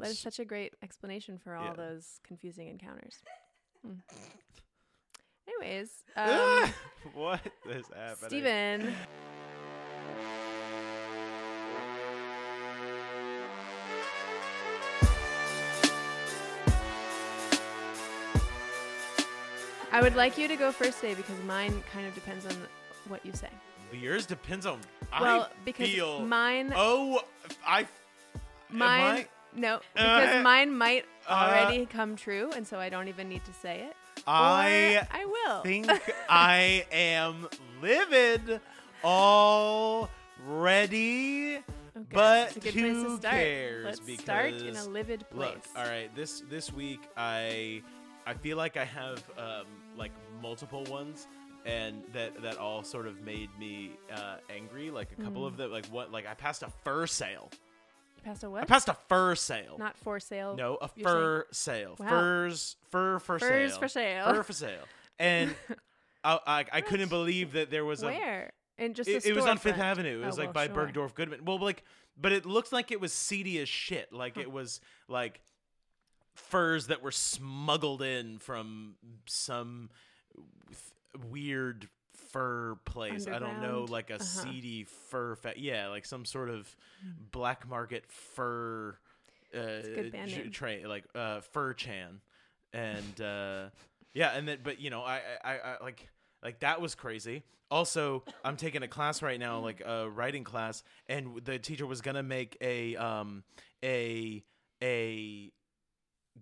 that is such a great explanation for all Yeah. those confusing encounters. Hmm. Anyways, um, what is happening? Steven. I would like you to go first today because mine kind of depends on what you say. Yours depends on. Well, I because feel. mine, Oh, I. mine, I- no, because Uh, mine might uh, already come true, and so I don't even need to say it. I or I will. think I am livid already. Okay, but it's a good who place to start. cares? Let's start in a Because, livid place. Look, all right. This this week, I I feel like I have um, like multiple ones, and that that all sort of made me uh, angry. Like a couple Mm. of them, like what? Like I passed a fur sale. Passed a I what? passed a fur sale. Not for sale. no, a you're fur sale. Wow. Furs, fur for Furs sale. for sale. Fur for sale. And I, I, I couldn't believe that there was a Where? And just it, a it was on Fifth storefront. Avenue. It was Oh, like well, by sure. Bergdorf Goodman. Well, like, but it looked like it was seedy as shit. Like it was like furs that were smuggled in from some th- weird fur place. I don't know, like a Uh-huh. seedy fur. Fa- yeah, like some sort of black market fur. Uh, j- name. like uh, Fur Chan, and uh, yeah, and then but you know I, I I like like that was crazy. Also, I'm taking a class right now, like a writing class, and the teacher was gonna make a um a a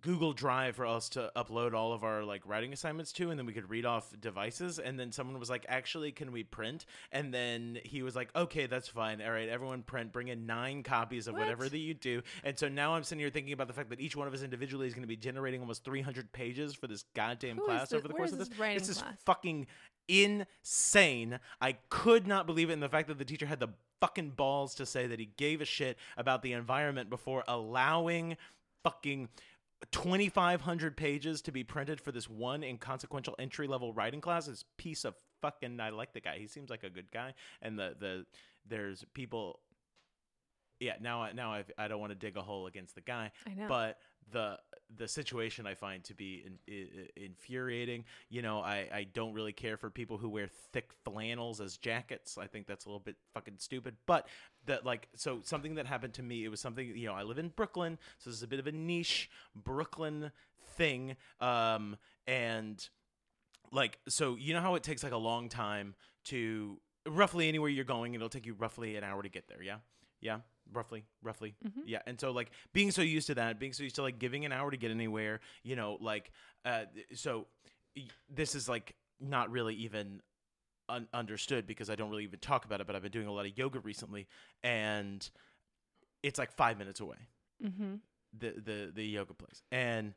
Google Drive for us to upload all of our like writing assignments to, and then we could read off devices. And then someone was like, "Actually, can we print?" And then he was like, "Okay, that's fine. All right, everyone print. Bring in nine copies of whatever that you do." And so now I'm sitting here thinking about the fact that each one of us individually is going to be generating almost 300 pages for this goddamn Who class over the where course of this this. This is class? fucking insane. I could not believe it. And the fact that the teacher had the fucking balls to say that he gave a shit about the environment before allowing fucking 2,500 pages to be printed for this one inconsequential entry level writing class is piece of fucking. I like the guy. He seems like a good guy. And the, the, there's people. Yeah, now I now I've, I don't want to dig a hole against the guy, I know. but the the situation I find to be in, i- infuriating. You know, I I don't really care for people who wear thick flannels as jackets. I think that's a little bit fucking stupid. But that like so something that happened to me. It was something you know I live in Brooklyn, so this is a bit of a niche Brooklyn thing. Um and like so you know how it takes like a long time to roughly anywhere you're going it'll take you roughly an hour to get there yeah yeah roughly roughly Mhm. yeah and so like being so used to that being so used to like giving an hour to get anywhere you know like uh so this is like not really even un- understood because i don't really even talk about it but i've been doing a lot of yoga recently and it's like five minutes away mm-hmm. the the the yoga place. And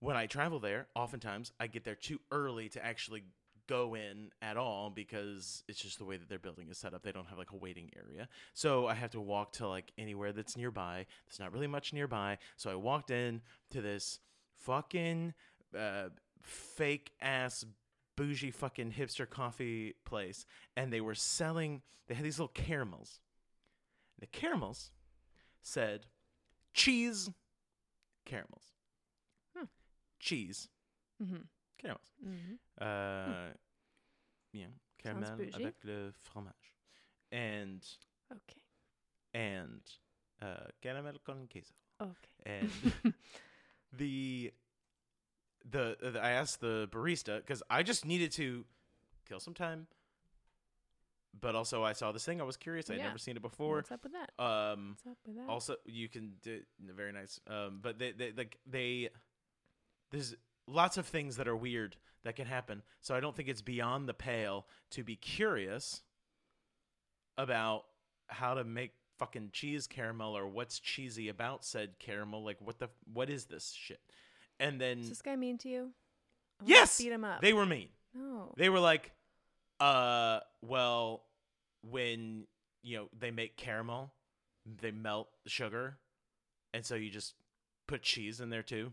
when I travel there, oftentimes I get there too early to actually go in at all because it's just the way that their building is set up. They don't have like a waiting area. So I have to walk to like anywhere that's nearby. There's not really much nearby. So I walked in to this fucking uh, fake ass bougie fucking hipster coffee place and they were selling they had these little caramels. The caramels said cheese caramels. Hmm. Cheese Mm-hmm. Caramels. Mm-hmm. Uh, yeah, caramel avec le fromage, and Okay. and uh, caramel con queso. Okay. And the, the the I asked the barista because I just needed to kill some time, but also I saw this thing. I was curious. I'd Yeah. never seen it before. What's up with that? Um, What's up with that? also you can do very nice um but they, they like they there's lots of things that are weird that can happen so i don't think it's beyond the pale to be curious about how to make fucking cheese caramel or what's cheesy about said caramel like what the what is this shit and then Is this guy mean to you? I yes Beat him up. they were mean no. they were like uh well when you know they make caramel they melt the sugar and so you just put cheese in there too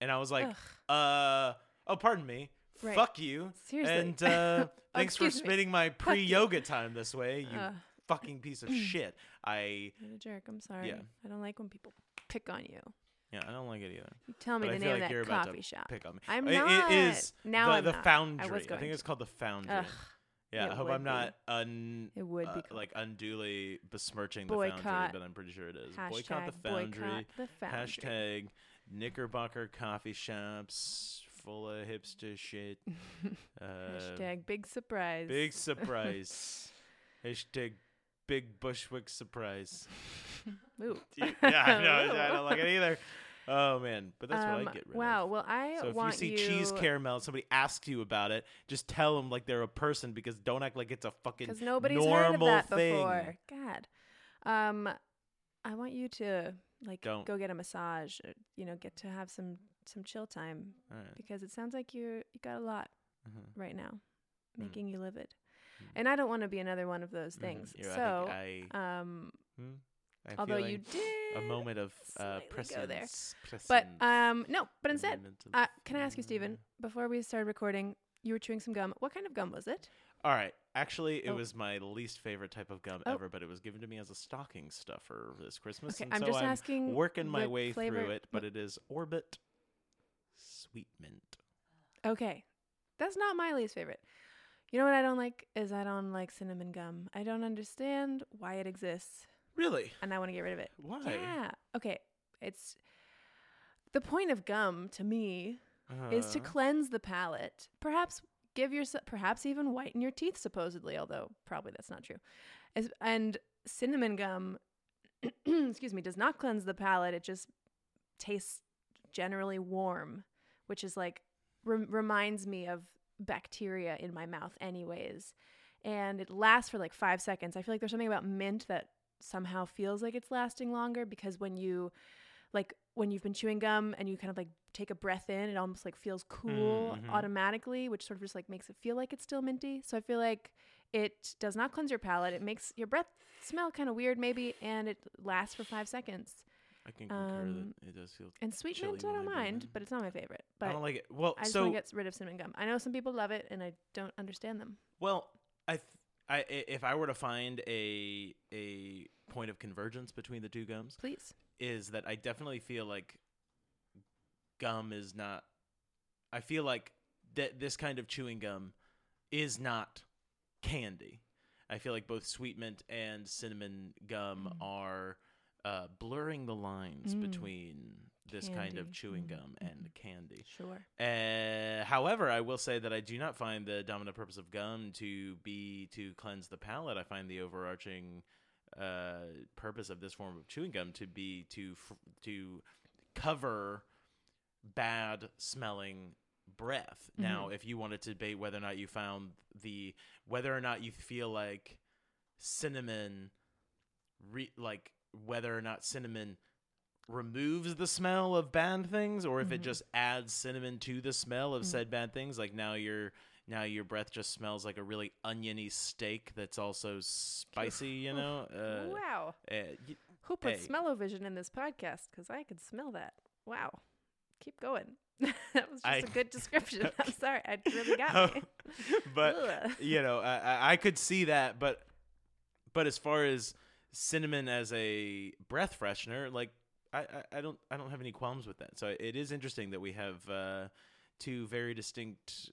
and i was like Ugh. uh oh pardon me Right. fuck you Seriously. and uh thanks for excuse me. spending my pre-yoga time this way you Uh, fucking piece of shit. I You're a jerk. I'm sorry. Yeah. I don't like when people pick on you. yeah, I don't like it either. You tell me But the I name like of that coffee shop. Pick on me. I'm not. It is now the, I'm the not. foundry. I I, think it's called the foundry. Ugh, yeah, it I hope I'm be. not un it would uh, be called like unduly besmirching the foundry, but I'm pretty sure it is. hashtag boycott the foundry. boycott the foundry. Hashtag Knickerbocker coffee shops full of hipster shit. Uh, Hashtag big surprise. Big surprise. Hashtag big Bushwick surprise. Ooh. yeah, I know. I don't like it either. Oh man, but that's Um, what I get rid wow. of. Well, I So if you see cheese caramel, somebody asks you about it, just tell them like they're a person because don't act like it's a fucking because nobody's normal heard of that thing. before. God. Um, I want you to like Don't. go get a massage. Or, you know, get to have some some chill time right. because it sounds like you're you got a lot Uh-huh. right now, Mm. making you livid. Mm. And I don't want to be another one of those Mhm. things. Yeah, So, I I, um, hmm? I feel although you did a moment of uh, there. presence. But um, no. But instead, uh, can I ask you, Stephen? Before we started recording, you were chewing some gum. What kind of gum was it? All right. Actually, it Oh. was my least favorite type of gum Oh. ever, but it was given to me as a stocking stuffer this Christmas. Okay, and I'm so just I'm asking. working my way flavor. through it, but it is Orbit Sweet Mint. Okay. That's not my least favorite. You know what I don't like is I don't like cinnamon gum. I don't understand why it exists Really? and I want to get rid of it. Why? Yeah. Okay. It's the point of gum to me is to Uh, cleanse the palate. Perhaps give yourself perhaps even whiten your teeth supposedly, although probably that's not true. As, and cinnamon gum excuse me does not cleanse the palate. It just tastes generally warm, which is like rem- reminds me of bacteria in my mouth anyways. And it lasts for like 5 seconds. I feel like there's something about mint that somehow feels like it's lasting longer because when you like when you've been chewing gum and you kind of like take a breath in, it almost like feels cool Mhm. automatically, which sort of just like makes it feel like it's still minty. So I feel like it does not cleanse your palate. It makes your breath smell kind of weird maybe and it lasts for 5 seconds. I can concur um, that it does feel. And sweet mint I don't mind, in. but it's not my favorite. But I don't like it. Well, I just so want to get rid of cinnamon gum. I know some people love it and I don't understand them. well, I, th- I, i- if I were to find a a point of convergence between the two gums, Please. is that I definitely feel like gum is not. I feel like that this kind of chewing gum is not candy. I feel like both sweet mint and cinnamon gum Mm. are uh, blurring the lines Mm. between this kind of Candy. chewing Mm, gum and mhm. candy. Sure. Uh, however, I will say that I do not find the dominant purpose of gum to be to cleanse the palate. I find the overarching uh, purpose of this form of chewing gum to be to to cover bad smelling breath. Now, if you wanted to debate whether or not you found the whether or not you feel like cinnamon, re- like whether or not cinnamon removes the smell of bad things or if it Mhm. just adds cinnamon to the smell of Mhm. said bad things like now your now your breath just smells like a really oniony steak that's also spicy you know uh, wow. uh, y- Who put hey. smell-o-vision in this podcast? Because I could smell that. Wow. Keep going. that was just I- a good description. I'm sorry. I really got me. but you know I, I- I could see that but but as far as cinnamon as a breath freshener like I, I, I don't I don't have any qualms with that so it is interesting that we have uh, two very distinct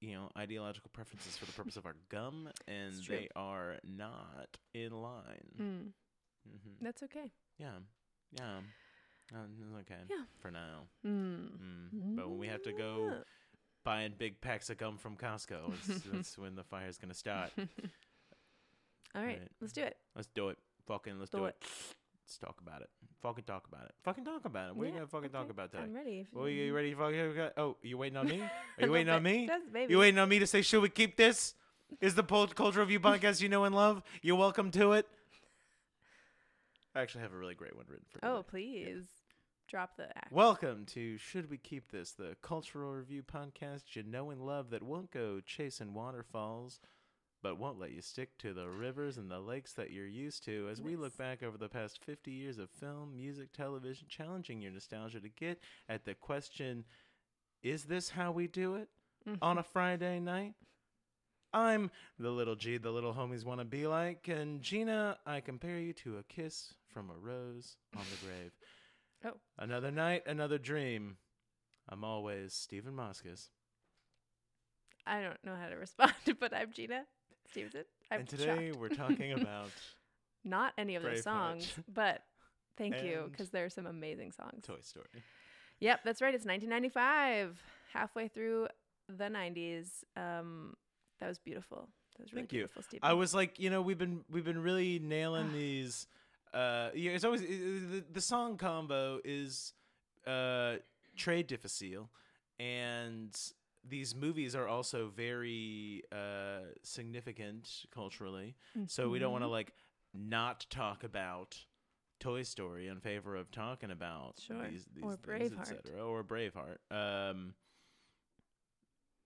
you know ideological preferences for the purpose of our gum and they are not in line Mm, hmm that's okay. yeah yeah um, okay Yeah. for now Mm. mm. but when we have to go buying big packs of gum from Costco it's, that's when the fire's gonna start All right, Right. let's do it. Let's do it. Fucking let's Do do, it. it. Let's talk about it. Fucking talk about it. Fucking talk about it. What are you gonna fucking talk about today? I'm ready. Well, you, you ready? to Fucking oh, you waiting on me? Are you waiting on me? Just maybe. You waiting on me to say should we keep this? Is the Pol- Culture Review podcast you know and love? You're welcome to it. I actually have a really great one written for you. Oh, today. please. Drop the act. Welcome to Should We Keep This, the cultural review podcast you know and love that won't go chasing waterfalls, but won't let you stick to the rivers and the lakes that you're used to as we look back over the past 50 years of film, music, television, challenging your nostalgia to get at the question Is this how we do it Mhm. on a Friday night? I'm the little G the little homies want to be like. And Gina, I compare you to a kiss from a rose on the grave. Oh. Another night, another dream. I'm always Stephen Moskis. I don't know how to respond, but I'm Gina Stevenson. I'm and today shocked. we're talking about not any of those songs, but thank you because there are some amazing songs. Toy Story. Yep, that's right. It's 1995, halfway through the 90s. Um, that was beautiful. That was really Thank you. beautiful, Steve. I was like, you know, we've been we've been really nailing these. Uh, yeah, it's always the, the song combo is uh, trade difficile, and these movies are also very uh, significant culturally. So we don't want to like not talk about Toy Story in favor of talking about Sure. these, these Or things, et Braveheart. cetera, or Braveheart. Um,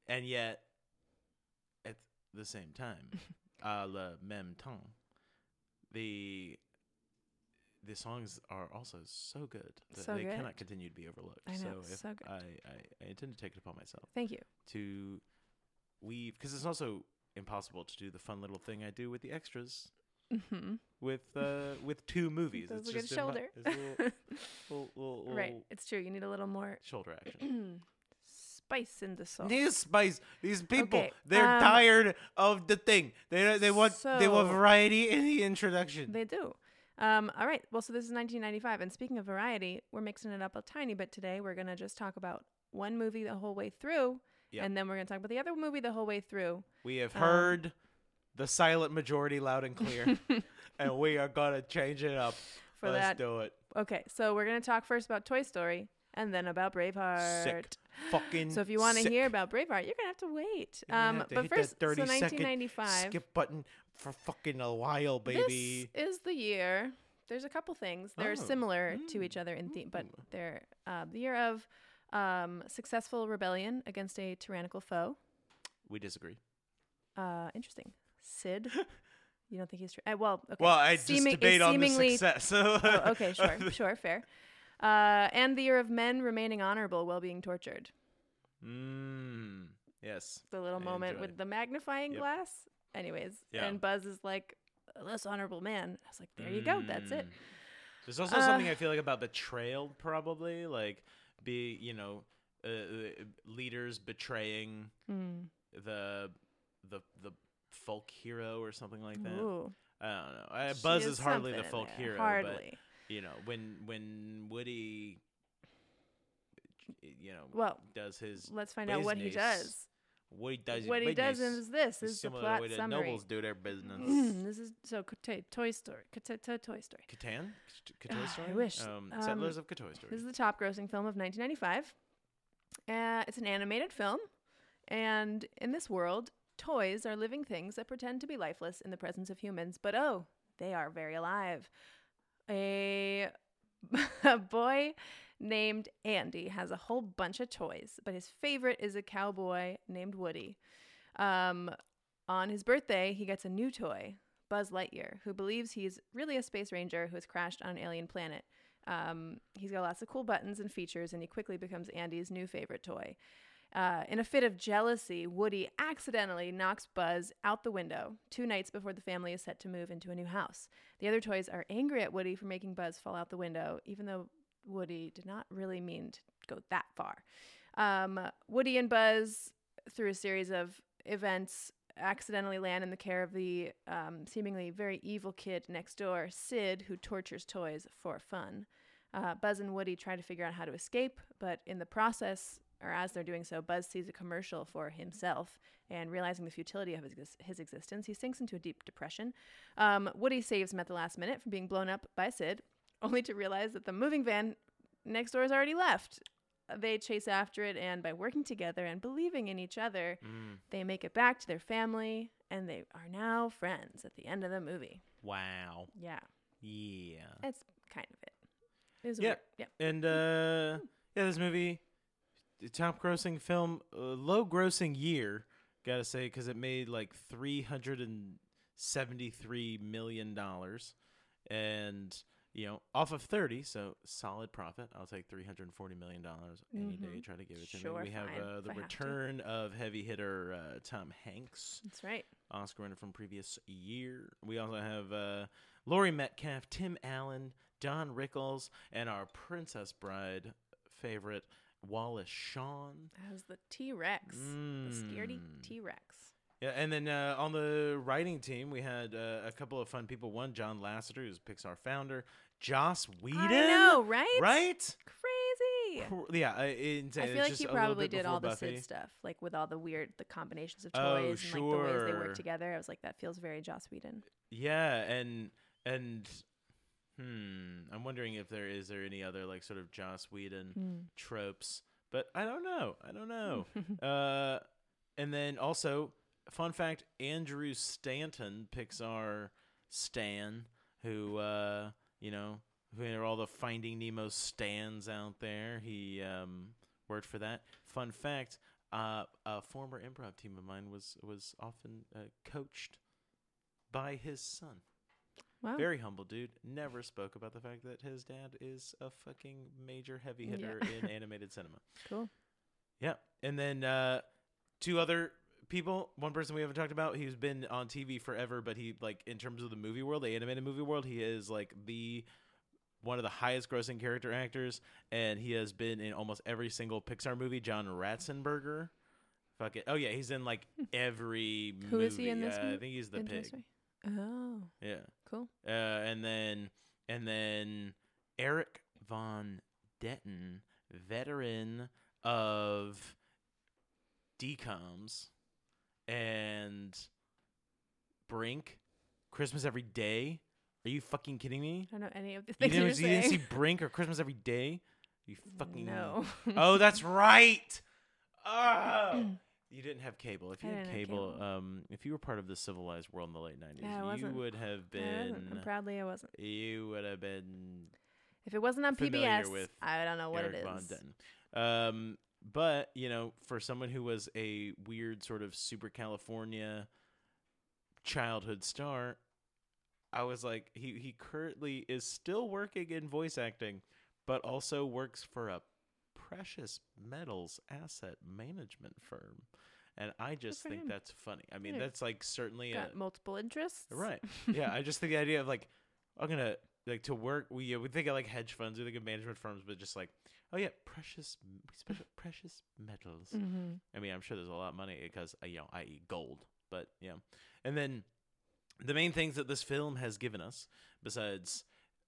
and yet, at the same time, à la même temps, the the songs are also so good that So they good. cannot continue to be overlooked. I know, so so good. I, I, I intend to take it upon myself Thank you. to weave because it's also impossible to do the fun little thing I do with the extras hmm with uh with two movies. It's just shoulder. it's a little, little, little, right. It's true. You need a little more shoulder action. spice in the song. These spice, these people, Okay, they're um, tired of the thing. They they want they want variety in the introduction. They do. Um, all right. Well, so this is 1995. And speaking of variety, we're mixing it up a tiny bit today. We're going to just talk about one movie the whole way through. Yep. And then we're going to talk about the other movie the whole way through. we have um, heard the silent majority loud and clear, and we are gonna change it up. For Let's that. do it. Okay. So we're going to talk first about Toy Story and then about Braveheart. Sick. Fucking. So if you want to hear about Braveheart, you're to have to wait. You're Um, have to but first, so 30 second 1995. skip button for fucking a while, baby. This is the year. There's a couple things. They're Oh. similar to each other in theme, but they're uh, the year of um, successful rebellion against a tyrannical foe. we disagree. Uh, interesting. Sid. you don't think he's tr- uh, well? Okay. Well, I just Seeming- debate on the success. So Oh, okay, sure, sure, fair. Uh, and the year of men remaining honorable while being tortured. Mm, yes. The little I moment enjoy. with the magnifying Yep. glass. Anyways, Yeah. and Buzz is like a less honorable man. I was like, there you go, that's it. Mm. There's also Uh, something I feel like about betrayal, probably like be you know uh, uh, leaders betraying Mm. the the the folk hero or something like that. Ooh. I don't know. I, Buzz is hardly the folk hero, Hardly. but you know when when Woody you know Well, does his Let's find out what he does. what he does what he does is this. is This is the plot way the summary. nobles do their business. Mm, this is so Toy, Toy Story. Toy Toy Story. Catan? Ah, Katoy I wish. Um, Um, Settlers of Katoy Story. This is the top grossing film of 1995. Uh, it's an animated film. And in this world, toys are living things that pretend to be lifeless in the presence of humans, but oh, they are very alive. A, a boy named Andy has a whole bunch of toys, but his favorite is a cowboy named Woody. Um, on his birthday, he gets a new toy, Buzz Lightyear, who believes he's really a space ranger who has crashed on an alien planet. Um, he's got lots of cool buttons and features, and he quickly becomes Andy's new favorite toy. Uh, in a fit of jealousy, Woody accidentally knocks Buzz out the window two nights before the family is set to move into a new house. The other toys are angry at Woody for making Buzz fall out the window, even though Woody did not really mean to go that far. Um, Woody and Buzz, through a series of events, accidentally land in the care of the um, seemingly very evil kid next door, Sid, who tortures toys for fun. Uh, Buzz and Woody try to figure out how to escape, but in the process, or as they're doing so, Buzz sees a commercial for himself, and realizing the futility of his, his existence, he sinks into a deep depression. Um, Woody saves him at the last minute from being blown up by Sid, only to realize that the moving van next door has already left. They chase after it, and by working together and believing in each other, Mm, they make it back to their family, and they are now friends at the end of the movie. wow. Yeah, Yeah. that's kind of it. It was Yeah. weird. Yeah. And uh yeah, this movie top grossing film, uh, low grossing year, got to say cuz it made like 373 million dollars and you know, off of 30, so solid profit. I'll take 340 million dollars any day. Mhm. Try to give it to Sure, me. We have fine, uh, the I have to. return of heavy hitter uh, Tom Hanks, That's right. Oscar winner from previous year. We also have uh, Laurie Metcalf, Tim Allen, Don Rickles, and our Princess Bride favorite Wallace Shawn. That was the T Rex. The scaredy Mm. T Rex. Yeah, and then uh, on the writing team, we had uh, a couple of fun people. One, John Lasseter, who's Pixar founder. Joss Whedon. I know, right? Right? Crazy. Yeah, uh, insane. I feel like just he probably did all the Buffy. Sid stuff, like with all the weird, the combinations of Oh, toys and like the ways they work together. I was like, that feels very Joss Whedon. Yeah, and and hmm, I'm wondering if there is there any other like sort of Joss Whedon Mm. tropes, but I don't know. I don't know. uh, and then also, fun fact: Andrew Stanton, Pixar Stan, who uh, you know, who are all the Finding Nemo stands out there. He um, worked for that. Fun fact: uh, a former improv team of mine was was often uh, coached by his son. Wow. Very humble dude. Never spoke about the fact that his dad is a fucking major heavy Yeah. hitter in animated cinema. cool. Yeah. And then uh two other people, one person we haven't talked about, he's been on TV forever, but he like in terms of the movie world, the animated movie world, he is like the one of the highest grossing character actors and he has been in almost every single Pixar movie, John Ratzenberger. Fuck it. Oh yeah, he's in like every Who movie. is he in this Uh, I think he's the In pig. Oh, Yeah. cool. Uh, and then and then Erik Von Detten, veteran of DComs and Brink, Christmas Every Day. Are you fucking kidding me? I don't know any of the You things you're didn't, you didn't see. Brink or Christmas Every Day? You fucking no. Oh, that's right. Oh. You didn't have cable. If I you had cable, cable. um, if you were part of the civilized world in the late nineties, Yeah, I you would have been I proudly I wasn't. you would have been If it wasn't on PBS, I don't know what Eric it is. Um, but you know, for someone who was a weird sort of super California childhood star, I was like, he he currently is still working in voice acting, but also works for a precious metals asset management firm. And I just think him. that's funny. I mean, Yeah. that's like certainly a, multiple interests. Right. yeah, I just think the idea of like I'm gonna like to work. We we think of like hedge funds, we think of management firms, but just like oh yeah, precious special precious metals. Mm-hmm. I mean, I'm sure there's a lot of money because uh, you know, i.e., gold. But yeah, and then the main things that this film has given us, besides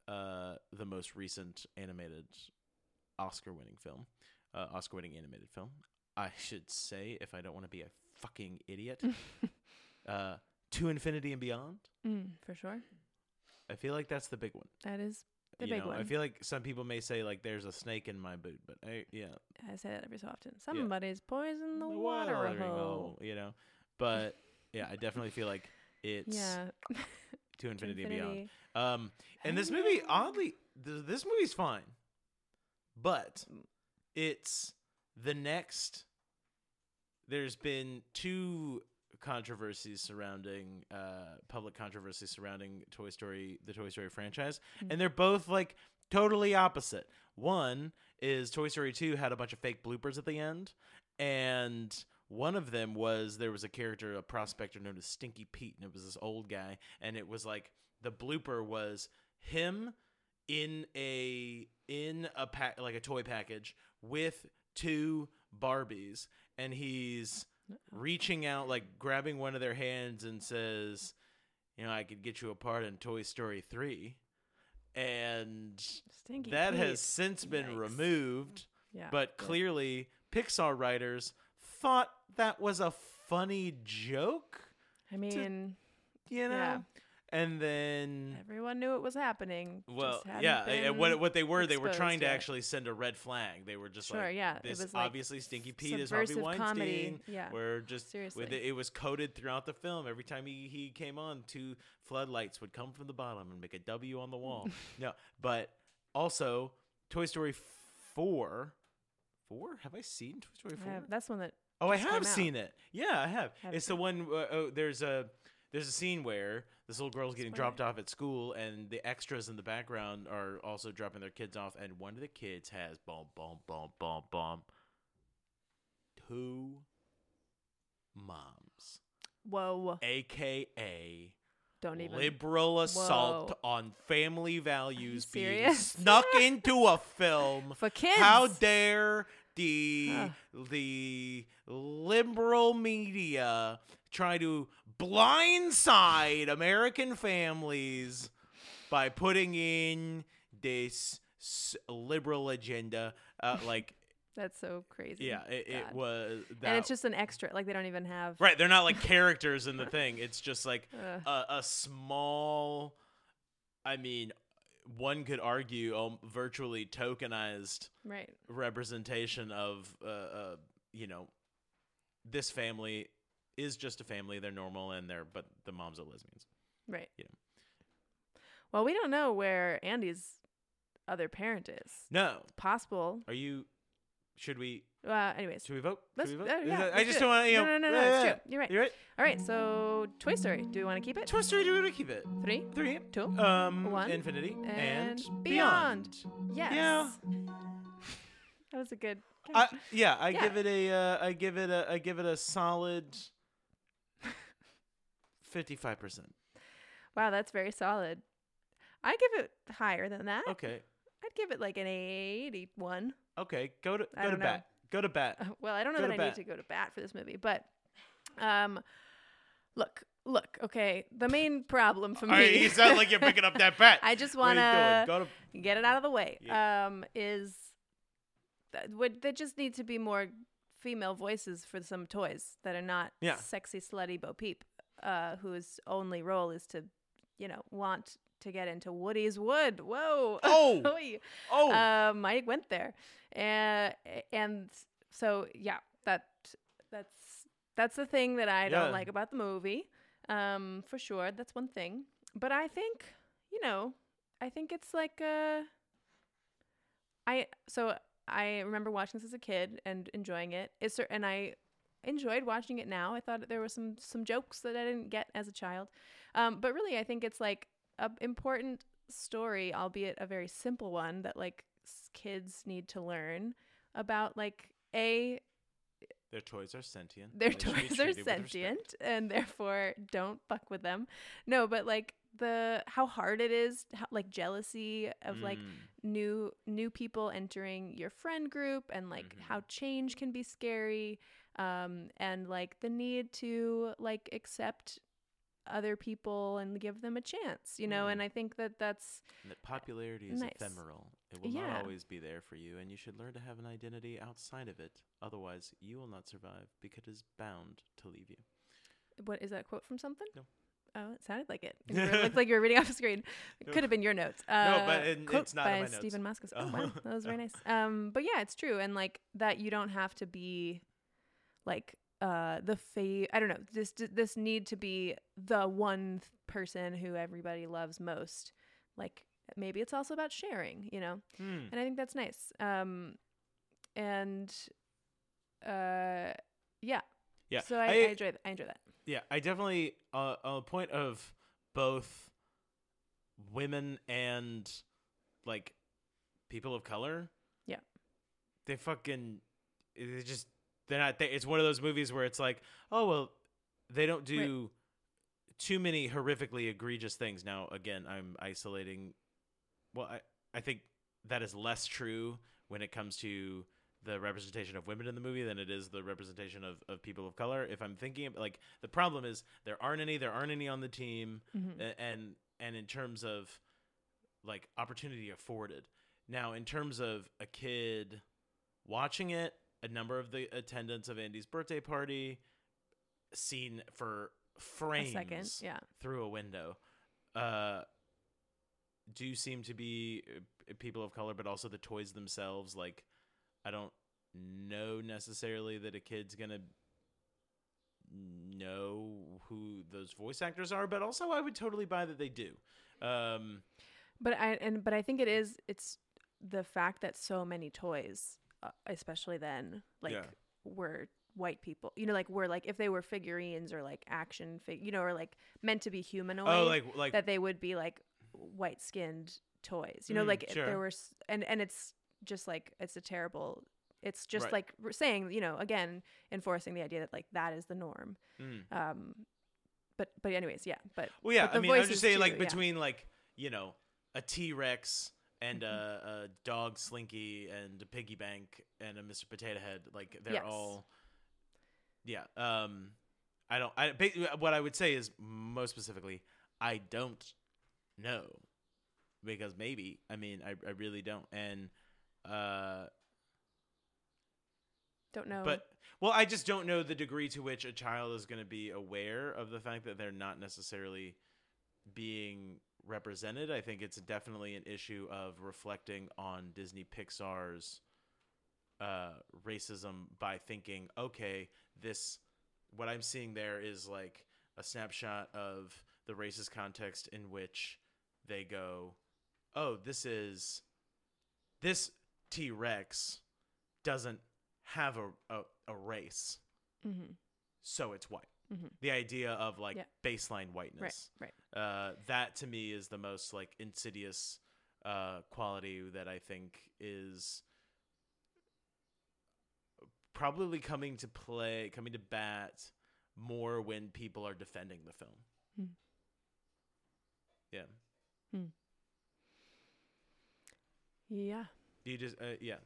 uh, the most recent animated Oscar-winning film, uh, Oscar-winning animated film, I should say, if I don't want to be a fucking idiot, uh, to infinity and beyond. Mm, for sure. I feel like that's the big one. That is the you big know, I feel like some people may say like there's a snake in my boot, but I yeah, I say that every so often. Somebody's poisoned the, the water watering hole. you know. But yeah, I definitely feel like it's Yeah. to To infinity, and beyond. Um, and this movie, oddly, th- this movie's fine, but it's the next. There's been two controversies surrounding uh public controversies surrounding Toy Story the Toy Story franchise Mm. and they're both like totally opposite. One is Toy Story 2 had a bunch of fake bloopers at the end and one of them was there was a character a prospector known as Stinky Pete and it was this old guy and it was like the blooper was him in a in a pack like a toy package with two Barbies and he's reaching out like grabbing one of their hands and says you know I could get you a part in Toy Story 3 and Stinky that Pete. has since been Yikes. removed Yeah. but clearly Pixar writers thought that was a funny joke I mean, you know Yeah. And then everyone knew it was happening. well, yeah, and what what they were, they were trying to actually send a red flag. They were just Sure, like, yeah, it this like obviously Stinky Pete is Harvey Weinstein. comedy. Yeah. We're just Seriously. with it, it was coded throughout the film. Every time he he came on, two floodlights would come from the bottom and make a W on the wall. no, but also Toy Story four. Four? Have I seen Toy Story four? that's one that Oh, I have came out. seen it. Yeah, I have. Have it's the one. Uh, oh, there's a there's a scene where this little girl's getting Spoiler. dropped off at school, and the extras in the background are also dropping their kids off, and one of the kids has boom, boom, boom, boom, boom, two moms, Whoa. aka Don't even. liberal assault Whoa. on family values being snuck into a film. For kids. How dare the the liberal media try to blindside American families by putting in this liberal agenda? Uh, like, That's so crazy. yeah, it, it was. That, and it's just an extra. Like they don't even have. right. They're not like characters in the thing. It's just like a, a small. I mean, one could argue um, virtually tokenized right. representation of uh, uh you know this family is just a family they're normal and they're but the moms are lesbians Right. You know. Well, we don't know where Andy's other parent is. no It's possible. are you should we Uh, anyways. should we vote Let's- should we vote uh, yeah, that- i just do don't want to you No, know no, no, no, yeah, it's yeah. true. You're right. you're right All right. So Toy Story. Do we want to keep it? toy story do we want to keep it Three, three two, um one, infinity and, and beyond, Yes. Yeah. That was a good. I, yeah i Yeah. give it a uh, i give it a i give it a solid 55% wow, that's very solid. I give it higher than that. okay I'd give it like an 81. Okay go to go to know. bat go to bat well, I don't know Go that I bat. need to go to bat for this movie, but um, look, look. Okay, the main problem for All right, me. you sound like you're picking up that bat. I just want are you doing? to get it out of the way. Yeah. Um, is that would there just need to be more female voices for some toys that are not Yeah. sexy slutty Bo Peep, uh, whose only role is to, you know, want to get into Woody's wood. Whoa. Oh. Oh, um, I went there, and and so yeah, that that's that's the thing that I Yeah. don't like about the movie, um, for sure. That's one thing, but I think you know, I think it's like uh, I so I remember watching this as a kid and enjoying it. It's and I enjoyed watching it now. I thought there were some some jokes that I didn't get as a child, um, but really I think it's like a important story, albeit a very simple one that like kids need to learn about like a their toys are sentient. their toys are treated with respect. sentient and therefore don't fuck with them. No, but like the how hard it is, how, like jealousy of like Mm, new new people entering your friend group and like Mhm. how change can be scary um and like the need to like accept other people and give them a chance you know Mm. and i think that that's and that popularity is Nice. ephemeral. It will Yeah. not always be there for you, and you should learn to have an identity outside of it. Otherwise, you will not survive because it is bound to leave you. what is that quote from something No. oh it sounded like it it looked like you were reading off the screen it No. could have been your notes uh, but it- quote it's not by my notes. stephen Moskowitz. oh Oh. wow that was very nice um but yeah it's true and like that you don't have to be like uh the fa- I don't know this this need to be the one th- person who everybody loves most like maybe it's also about sharing you know Hmm. and I think that's nice um and uh yeah Yeah, so I, I, I- enjoy th- I enjoy that Yeah, I definitely uh, on the point of both women and like people of color. Yeah. they fucking they just they're not. They, it's one of those movies where it's like, oh well, they don't do too many horrifically egregious things. Now, again, I'm isolating. Well, I I think that is less true when it comes to the representation of women in the movie than it is the representation of, of people of color. If I'm thinking of, like the problem is there aren't any, there aren't any on the team, Mhm. and and in terms of like opportunity afforded. Now, in terms of a kid watching it, a number of the attendants of Andy's birthday party seen for a frames second yeah. through a window. Uh do seem to be uh, people of color but also the toys themselves like i don't know necessarily that a kid's gonna know who those voice actors are but also i would totally buy that they do. Um But I and but I think it is it's the fact that so many toys, uh, especially then, like Yeah. were white people. You know, like were like if they were figurines or like action fig, you know, or like meant to be humanoid. Oh, like like that they would be like white skinned toys. You know, Mm, like sure. there were, and and it's just like it's a terrible. It's just Right. like we're saying, you know, again, enforcing the idea that like that is the norm. mm. Um, but but anyways, yeah. But Well, yeah. but I the mean, I'm just saying, too, like yeah. between like you know a T Rex and Mm-hmm. a, dog Slinky and a piggy bank and a Mr. Potato Head, like they're Yes. all. Yeah. Um, I don't. I what I would say is most specifically, I don't know because maybe I mean I I really don't and uh don't know. but well I just don't know the degree to which a child is going to be aware of the fact that they're not necessarily being represented. I think it's definitely an issue of reflecting on Disney Pixar's uh, racism by thinking, okay, this what I'm seeing there is like a snapshot of the racist context in which they go, oh, this is this T Rex doesn't have a, a, a race, hmm so it's white. hmm The idea of like Yeah. baseline right, whiteness right. Uh, that to me is the most like insidious uh, quality that I think is probably coming to play, coming to bat more when people are defending the film. Hmm. Yeah, Yeah. you just uh, yeah.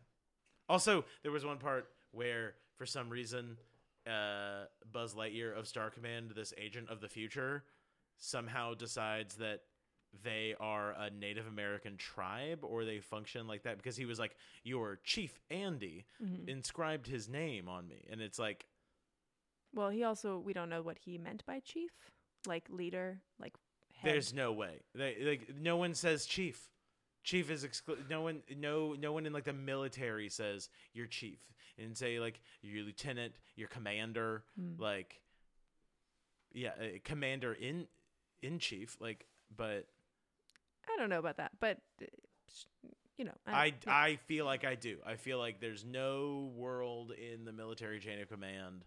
Also, there was one part where for some reason uh, Buzz Lightyear of Star Command, this agent of the future, somehow decides that they are a Native American tribe or they function like that because he was like, Your Chief Andy hmm inscribed his name on me. And it's like, Well, he also we don't know what he meant by chief, like leader, like head. there's no way. They, like, no one says chief. Chief is exclu- no one no no one in like the military says you're chief and say like your lieutenant, your commander, Mm. like yeah, uh, commander in in chief like but I don't know about that, but you know, I, yeah. I feel like I do. I feel like there's no world in the military chain of command.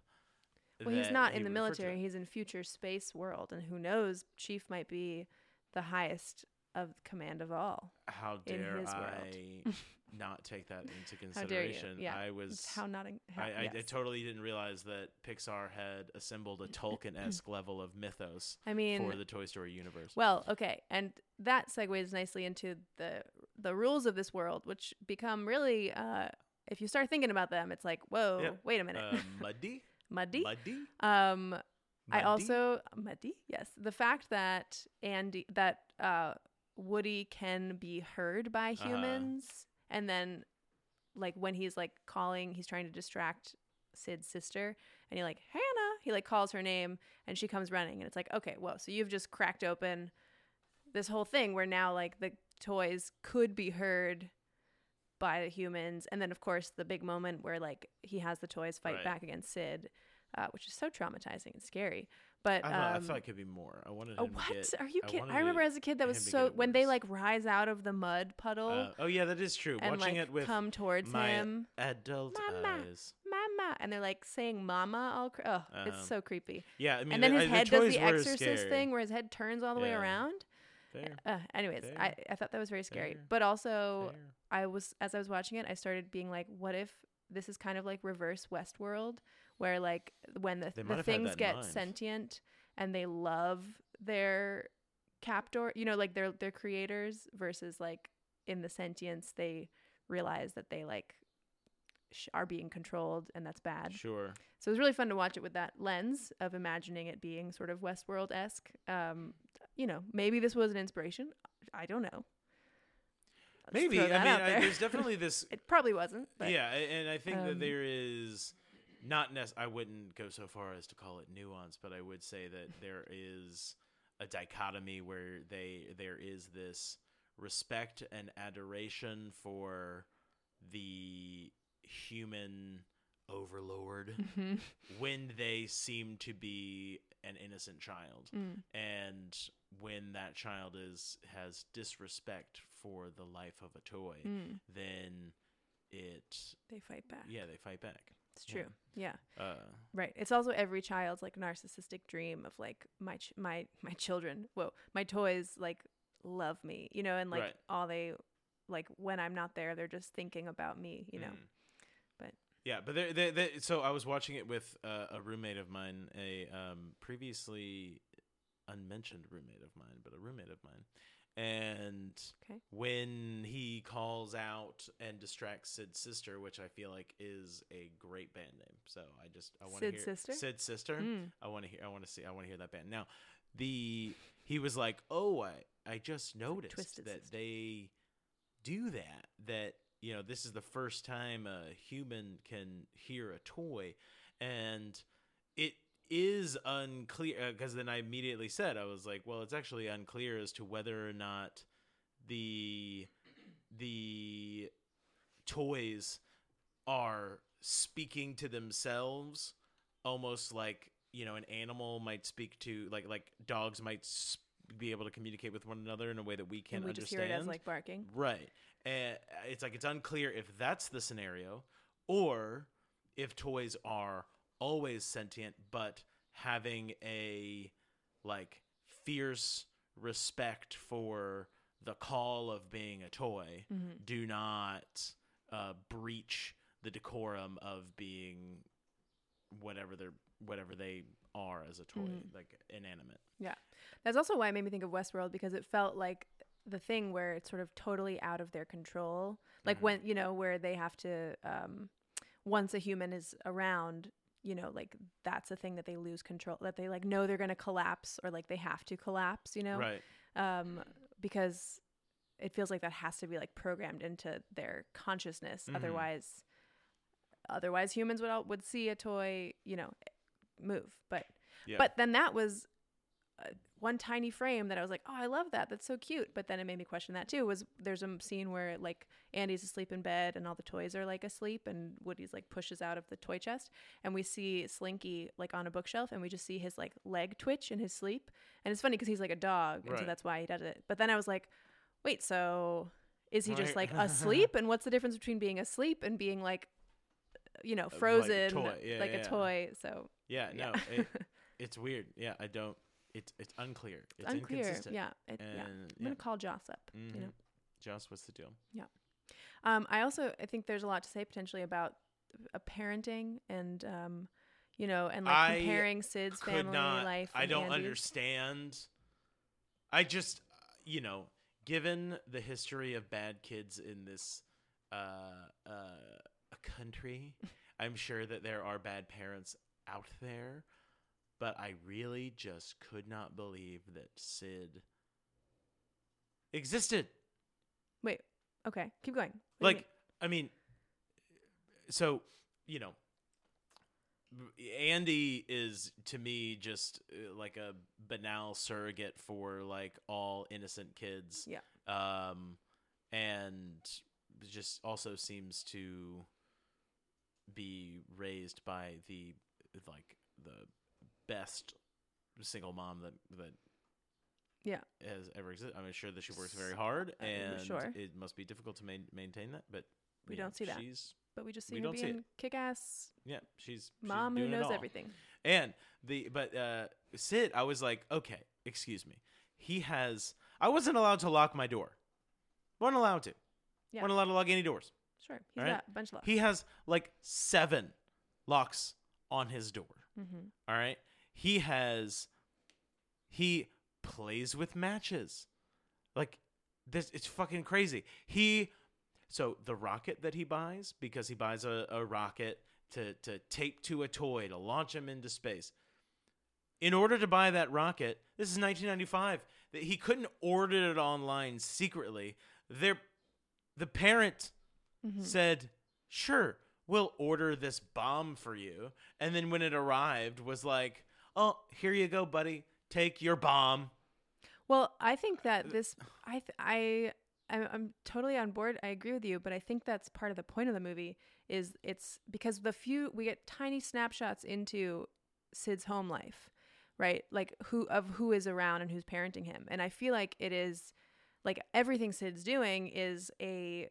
well, he's not he in the would refer to military. He's in future space world, and who knows? Chief might be the highest of command of all. How dare I world. not take that into How dare you? consideration? Yeah, I It's was how not. In, how, I, I, I totally didn't realize that Pixar had assembled a Tolkien-esque level of mythos I mean, for the Toy Story universe. Well, okay, and that segues nicely into the the rules of this world, which become really, uh, if you start thinking about them, it's like, whoa, Yep. wait a minute, uh, muddy, muddy. muddy. Um, I also muddy, yes, the fact that Andy that uh, Woody can be heard by Uh-huh. And then like when he's like calling, he's trying to distract Sid's sister, and he like Hannah, he like calls her name, and she comes running, and it's like, okay, whoa, so you've just cracked open this whole thing where now like the toys could be heard by the humans and then of course the big moment where like he has the toys fight Right. back against sid uh, which is so traumatizing and scary but I, thought, I um, thought it could be more. I wanted oh, what get. are you I kidding wanted i remember as a kid that was so when they like rise out of the mud puddle Uh, oh yeah, that is true. and Watching like it with come towards him adult Mama. eyes. mama and they're like saying mama all cr- oh Um, it's so creepy Yeah, I mean, and then the, his uh, head the does the exorcist thing where his head turns all the way around uh, anyways I, I thought that was very scary Fair. but also fair. I was as I was watching it, I started being like, what if this is kind of like reverse Westworld, where like when the, the things get sentient and they love their captor, you know, like their their creators versus like in the sentience they realize that they like sh- are being controlled and that's bad. Sure. So it was really fun to watch it with that lens of imagining it being sort of Westworld esque. Um, you know, maybe this was an inspiration. I don't know. Maybe. I mean, out I, there's definitely this. It probably wasn't. But yeah, and I think um, that there is not nec- I wouldn't go so far as to call it nuance, but I would say that there is a dichotomy where they there is this respect and adoration for the human overlord Mhm. when they seem to be an innocent child Mm. and when that child is has disrespect for the life of a toy Mm. then it They fight back. yeah they fight back It's true. Yeah. Uh, Right. It's also every child's like narcissistic dream of like my ch- my my children. Whoa, my toys like love me, you know, and like Right. all they like when I'm not there, they're just thinking about me, you know. mm. But- yeah, but they they they so I was watching it with uh, a roommate of mine, a um, previously unmentioned roommate of mine, but a roommate of mine. And Okay. when he calls out and distracts Sid's sister, which I feel like is a great band name, so I just I want to Sid's hear sister? Sid's sister. Mm. I want to hear. I want to see. I want to hear that band. Now, the he was like, "Oh, I I just noticed Twisted that Sister. they do that. That you know, this is the first time a human can hear a toy, and is unclear uh, because then I immediately said I was like, well, it's actually unclear as to whether or not the the toys are speaking to themselves almost like you know an animal might speak to like like dogs might s- be able to communicate with one another in a way that we can't and we just understand hear it as like barking. right and it's like it's unclear if that's the scenario or if toys are always sentient but having a like fierce respect for the call of being a toy hmm do not uh, breach the decorum of being whatever they're whatever they are as a toy, Mhm. like inanimate. Yeah. That's also why it made me think of Westworld because it felt like the thing where it's sort of totally out of their control. Like Mhm. when, you know, where they have to um once a human is around, you know, like that's a thing that they lose control that they like know they're going to collapse or like they have to collapse, you know? Right. Um because it feels like that has to be like programmed into their consciousness Mhm. otherwise otherwise humans would all, would see a toy, you know, move. But Yeah. but then that was uh, one tiny frame that I was like, oh, I love that. That's so cute. But then it made me question that too. Was there's a scene where like Andy's asleep in bed and all the toys are like asleep, and Woody's like pushes out of the toy chest, and we see Slinky like on a bookshelf, and we just see his like leg twitch in his sleep, and it's funny because he's like a dog, and so that's why he does it. But then I was like, wait, so is he just like asleep? and what's the difference between being asleep and being like, you know, uh, like a frozen toy. Yeah, like yeah. a toy? So yeah, yeah. no, it, it's weird. Yeah, I don't. It's it's unclear. It's unclear. inconsistent. Yeah, it, yeah. I'm yeah, gonna call Joss up. mhm. You know. Joss, what's the deal? Yeah. Um, I also I think there's a lot to say potentially about a parenting and um, you know, and like I comparing Sid's Could family not. life. I and don't Andy's. understand. I just, uh, you know, given the history of bad kids in this uh, uh, country, I'm sure that there are bad parents out there, but I really just could not believe that Sid existed. Wait. Okay, keep going. What Like, I mean, so you know, Andy is to me just uh, like a banal surrogate for like all innocent kids. Yeah. Um, and just also seems to be raised by the like the best single mom that that Yeah. has ever existed. I'm sure that she works very hard, and sure. it must be difficult to main, maintain that. But We don't see that. She's but we just see we her being kick-ass yeah, she's she's mom who knows everything. And the but uh Sid, I was like, okay, excuse me. He has. I wasn't allowed to lock my door. wasn't allowed to. Yeah. wasn't allowed to lock any doors. Sure, he's Alright. got a bunch of love. He has like seven locks on his door. mm-hmm. All right. He has he plays with matches. Like this it's fucking crazy. He so the rocket that he buys because he buys a, a rocket to to tape to a toy to launch him into space. In order to buy that rocket, this is 1995. That he couldn't order it online secretly. Their the parent Mm-hmm. said, "Sure, we'll order this bomb for you." And then when it arrived, was like, "Oh, here you go, buddy. Take your bomb." Well, I think that this, I, th- I, I'm, I'm totally on board. I agree with you, but I think that's part of the point of the movie is it's because the few we get tiny snapshots into Sid's home life, right? Like who of who is around and who's parenting him, and I feel like it is like everything Sid's doing is a,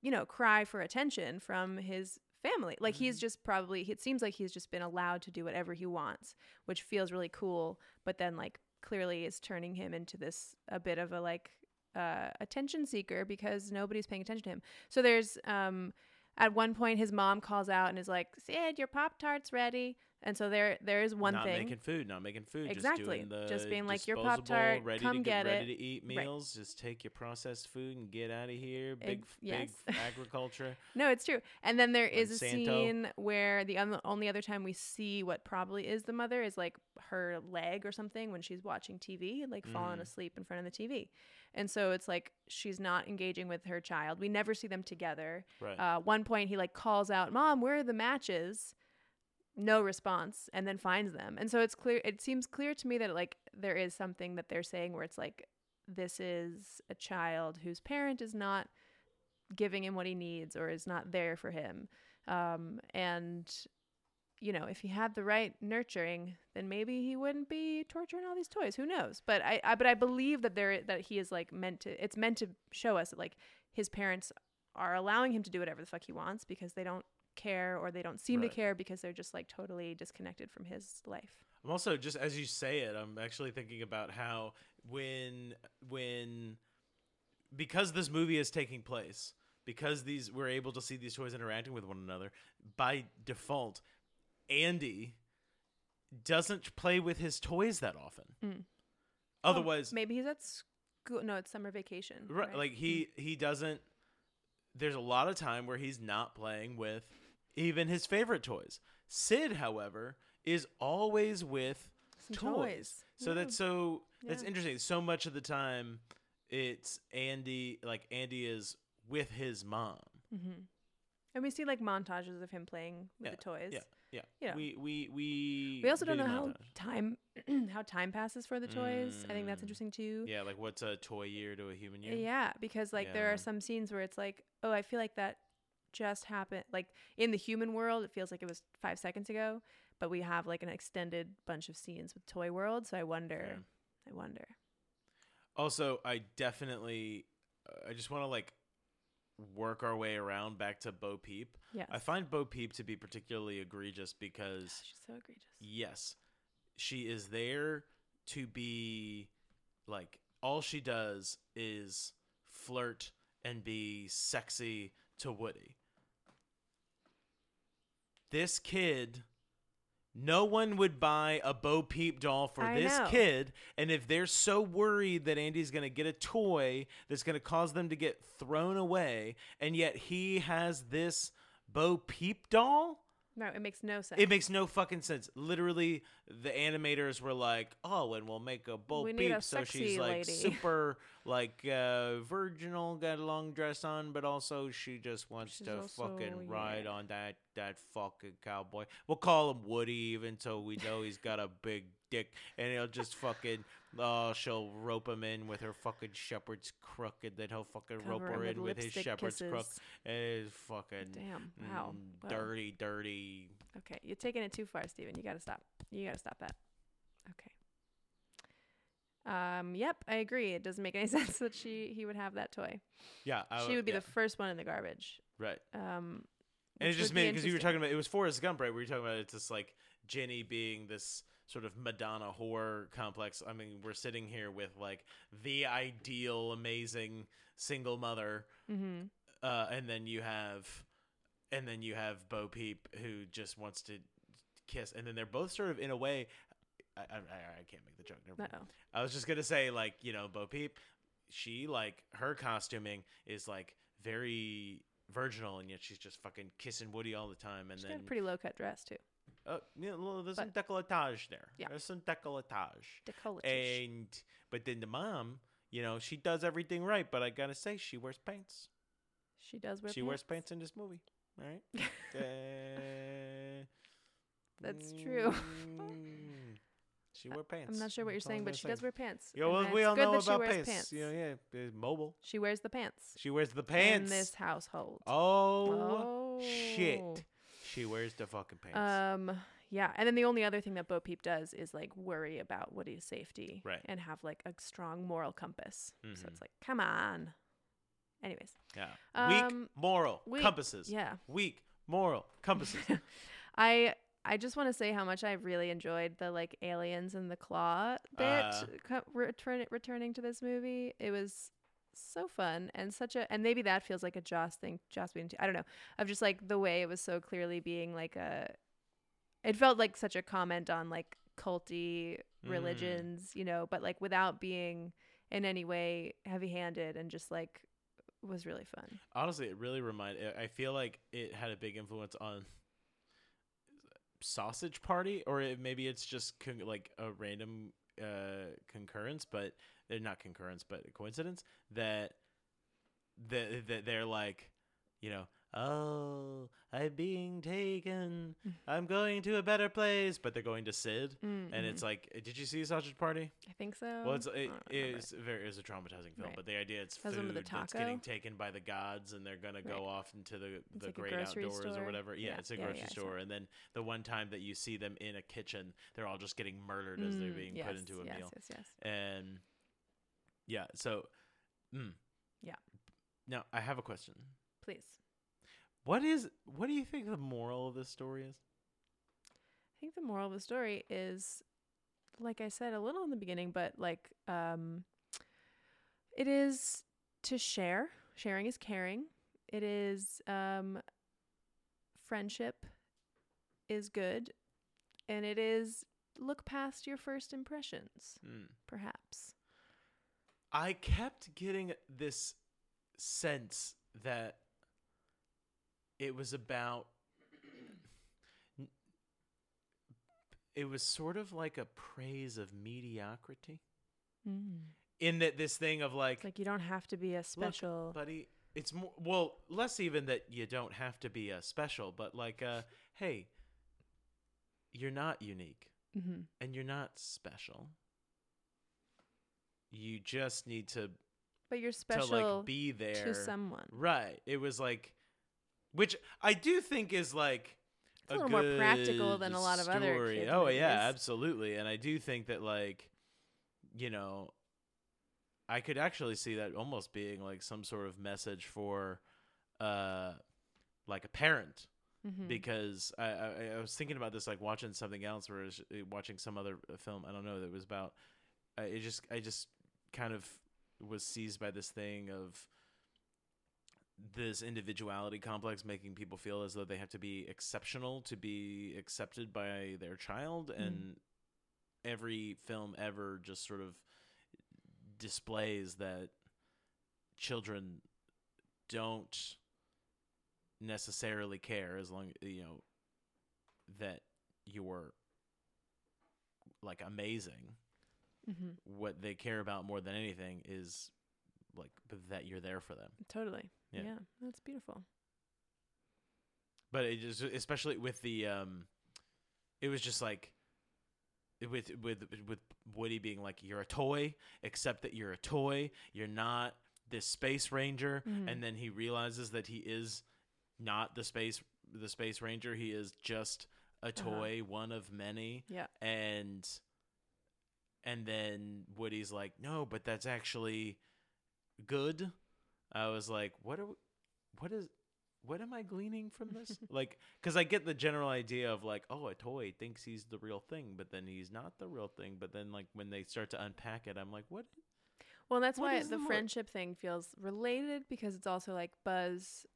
you know, cry for attention from his family. Like he's Mhm. just probably it seems like he's just been allowed to do whatever he wants, which feels really cool, but then like clearly is turning him into this a bit of a like uh attention seeker because nobody's paying attention to him. So there's um at one point his mom calls out and is like, "Sid, your pop tart's ready." And so there there is one not thing making food, not making food. Exactly. Just, doing the Just being like, "Your Pop-Tart, ready come to get ready it." to eat Right. meals. Just take your processed food and get out of here. Big, Ex- yes. big agriculture. No, it's true. And then there is a scene where the un- only other time we see what probably is the mother is like her leg or something when she's watching TV, like falling Mm. asleep in front of the TV. And so it's like she's not engaging with her child. We never see them together. Right. Uh, one point he like calls out, "Mom, where are the matches?" No response, and then finds them. And so it's clear. It seems clear to me that like there is something that they're saying where it's like this is a child whose parent is not giving him what he needs or is not there for him. Um, and you know, if he had the right nurturing, then maybe he wouldn't be torturing all these toys. Who knows? But I, I but I believe that there that he is like meant to. It's meant to show us that like his parents are allowing him to do whatever the fuck he wants because they don't care or they don't seem Right. to care because they're just like totally disconnected from his life. I'm also just as you say it, I'm actually thinking about how when when because this movie is taking place, because these we're able to see these toys interacting with one another, by default, Andy doesn't play with his toys that often. Mm. Otherwise, Maybe he's at school. No, it's summer vacation. right, right? like he he doesn't there's a lot of time where he's not playing with even his favorite toys. Sid, however, is always with Some toys. So Yeah. that's so that's Yeah. interesting. So much of the time, it's Andy. Like Andy is with his mom. Mm-hmm. And we see like montages of him playing with Yeah, the toys. Yeah, yeah. Yeah. We we we. We also don't know how time how time passes for the toys. I think that's Mm. interesting too. Yeah, like what's a toy year to a human year? Yeah, because like there are some scenes where it's like, oh, I feel like that just happened. Like in the human world, it feels like it was five seconds ago, but we have like an extended bunch of scenes with Toy World. So I wonder, Yeah. I wonder. Also, I definitely, uh, I just want to like work our way around back to Bo Peep. Yes, I find Bo Peep to be particularly egregious because she's so egregious. yes, she is there to be like all she does is flirt and be sexy to Woody. This kid no one would buy a Bo Peep doll for I this know. kid. And if they're so worried that Andy's going to get a toy that's going to cause them to get thrown away, and yet he has this Bo Peep doll, No, it makes no sense. it makes no fucking sense. Literally, the animators were like, "Oh, and we'll make a Bo We Peep, a so she's like lady." super like uh, virginal, got a long dress on, but also she just wants She's to also- fucking ride yeah. on that that fucking cowboy. We'll call him Woody, even so we know he's got a big dick, and he'll just fucking." Oh, she'll rope him in with her fucking shepherd's crook, and then he'll fucking rope her in with his shepherd's crook. kisses. It is fucking Damn! Wow. mm, Wow. dirty, dirty. Okay, you're taking it too far, Steven. You got to stop. You got to stop that. Okay. Um. Yep, I agree. It doesn't make any sense that she he would have that toy. Yeah, I, she would be yeah, the first one in the garbage. right. Um. And it just made because you were talking about it was Forrest Gump, right? Where you talking about it's just like Jenny being this sort of Madonna whore complex. I mean, we're sitting here with like the ideal, amazing single mother, Mm-hmm. uh, and then you have, and then you have Bo Peep who just wants to kiss, and then they're both sort of in a way. I, I, I can't make the joke. Never mind. I was just gonna say, like, you know, Bo Peep, she like her costuming is like very virginal, and yet she's just fucking kissing Woody all the time. And She's then, got a pretty low cut dress too. Uh, you know, there's some decolletage there. Yeah. there's some decolletage. Decolletage. And but then the mom, you know, she does everything right, but I gotta say, she wears pants. she does wear. she wears pants in this movie. All right. Uh, That's true. she wear pants. I'm not sure what you're That's saying, but she say. does wear pants. Yeah, well, we all know about pants. pants. Yeah, yeah, it's mobile. She wears the pants. She wears the pants in this household. oh, Oh. shit! She wears the fucking pants. Um. Yeah, and then the only other thing that Bo Peep does is like worry about Woody's safety, Right. And have like a strong moral compass. So Mhm. it's like, come on. Anyways, yeah, um, weak moral weak- compasses. yeah, Weak moral compasses. I I just want to say how much I really enjoyed the like aliens and the claw bit Uh. co- return, returning to this movie. It was so fun and such a and maybe that feels like a Joss thing. Joss being too, I don't know of just like the way it was so clearly being like a. It felt like such a comment on like culty Mm. religions, you know, but like without being in any way heavy-handed and just like was really fun. Honestly, it really reminded. I feel like it had a big influence on Sausage Party, or it, maybe it's just con- like a random uh, concurrence, but they're not concurrence, but a coincidence that that that they're like, you know, oh, I'm being taken. Mm. I'm going to a better place, but they're going to Sid, Mm, and it's like, did you see Sausage Party? I think so. Well, it's it don't remember. is very is a traumatizing film, Right. but the idea it's food that's getting taken by the gods, and they're gonna go Right. off into the It's the like great outdoors or whatever. Yeah, Yeah, it's a yeah, grocery yeah, store, and then the one time that you see them in a kitchen, they're all just getting murdered as they're Mm, being yes, put into a yes, meal, Yes, yes, and yeah, so, mm. Yeah. Now I have a question. Please. What is what do you think the moral of this story is? I think the moral of the story is, like I said a little in the beginning, but like, um, it is to share. Sharing is caring. It is, um, friendship is good, and it is look past your first impressions, Mm. perhaps. I kept getting this sense that it was about it was sort of like a praise of mediocrity Mm. in that this thing of like, It's like you don't have to be a special. buddy it's more well less even that you don't have to be a special but like uh hey you're not unique mm-hmm. and you're not special you just need to But you're to like be there to someone. Right. It was like, which I do think is like It's a little more practical than a lot of other story. kids' Oh yeah, absolutely. And I do think that like, you know, I could actually see that almost being like some sort of message for, uh, like a parent Mm-hmm. because I, I I was thinking about this like watching something else or uh, watching some other uh, film I don't know that was about I it just I just kind of was seized by this thing of this individuality complex making people feel as though they have to be exceptional to be accepted by their child Mm. and every film ever just sort of displays that children don't necessarily care as long you know that you're like amazing mm-hmm. what they care about more than anything is like that you're there for them Totally. Yeah. Yeah. That's beautiful. but it just especially with the um it was just like with with with Woody being like you're a toy except that you're a toy you're not this space ranger Mhm. and then he realizes that he is not the space the space ranger he is just a toy one of many Yeah. and and then Woody's like no but that's actually good I was like what are we, what is what am I gleaning from this? like, because I get the general idea of like, oh, a toy thinks he's the real thing, but then he's not the real thing. But then, like, when they start to unpack it, I'm like, what? Well, that's What why the friendship thing feels related because it's also like Buzz.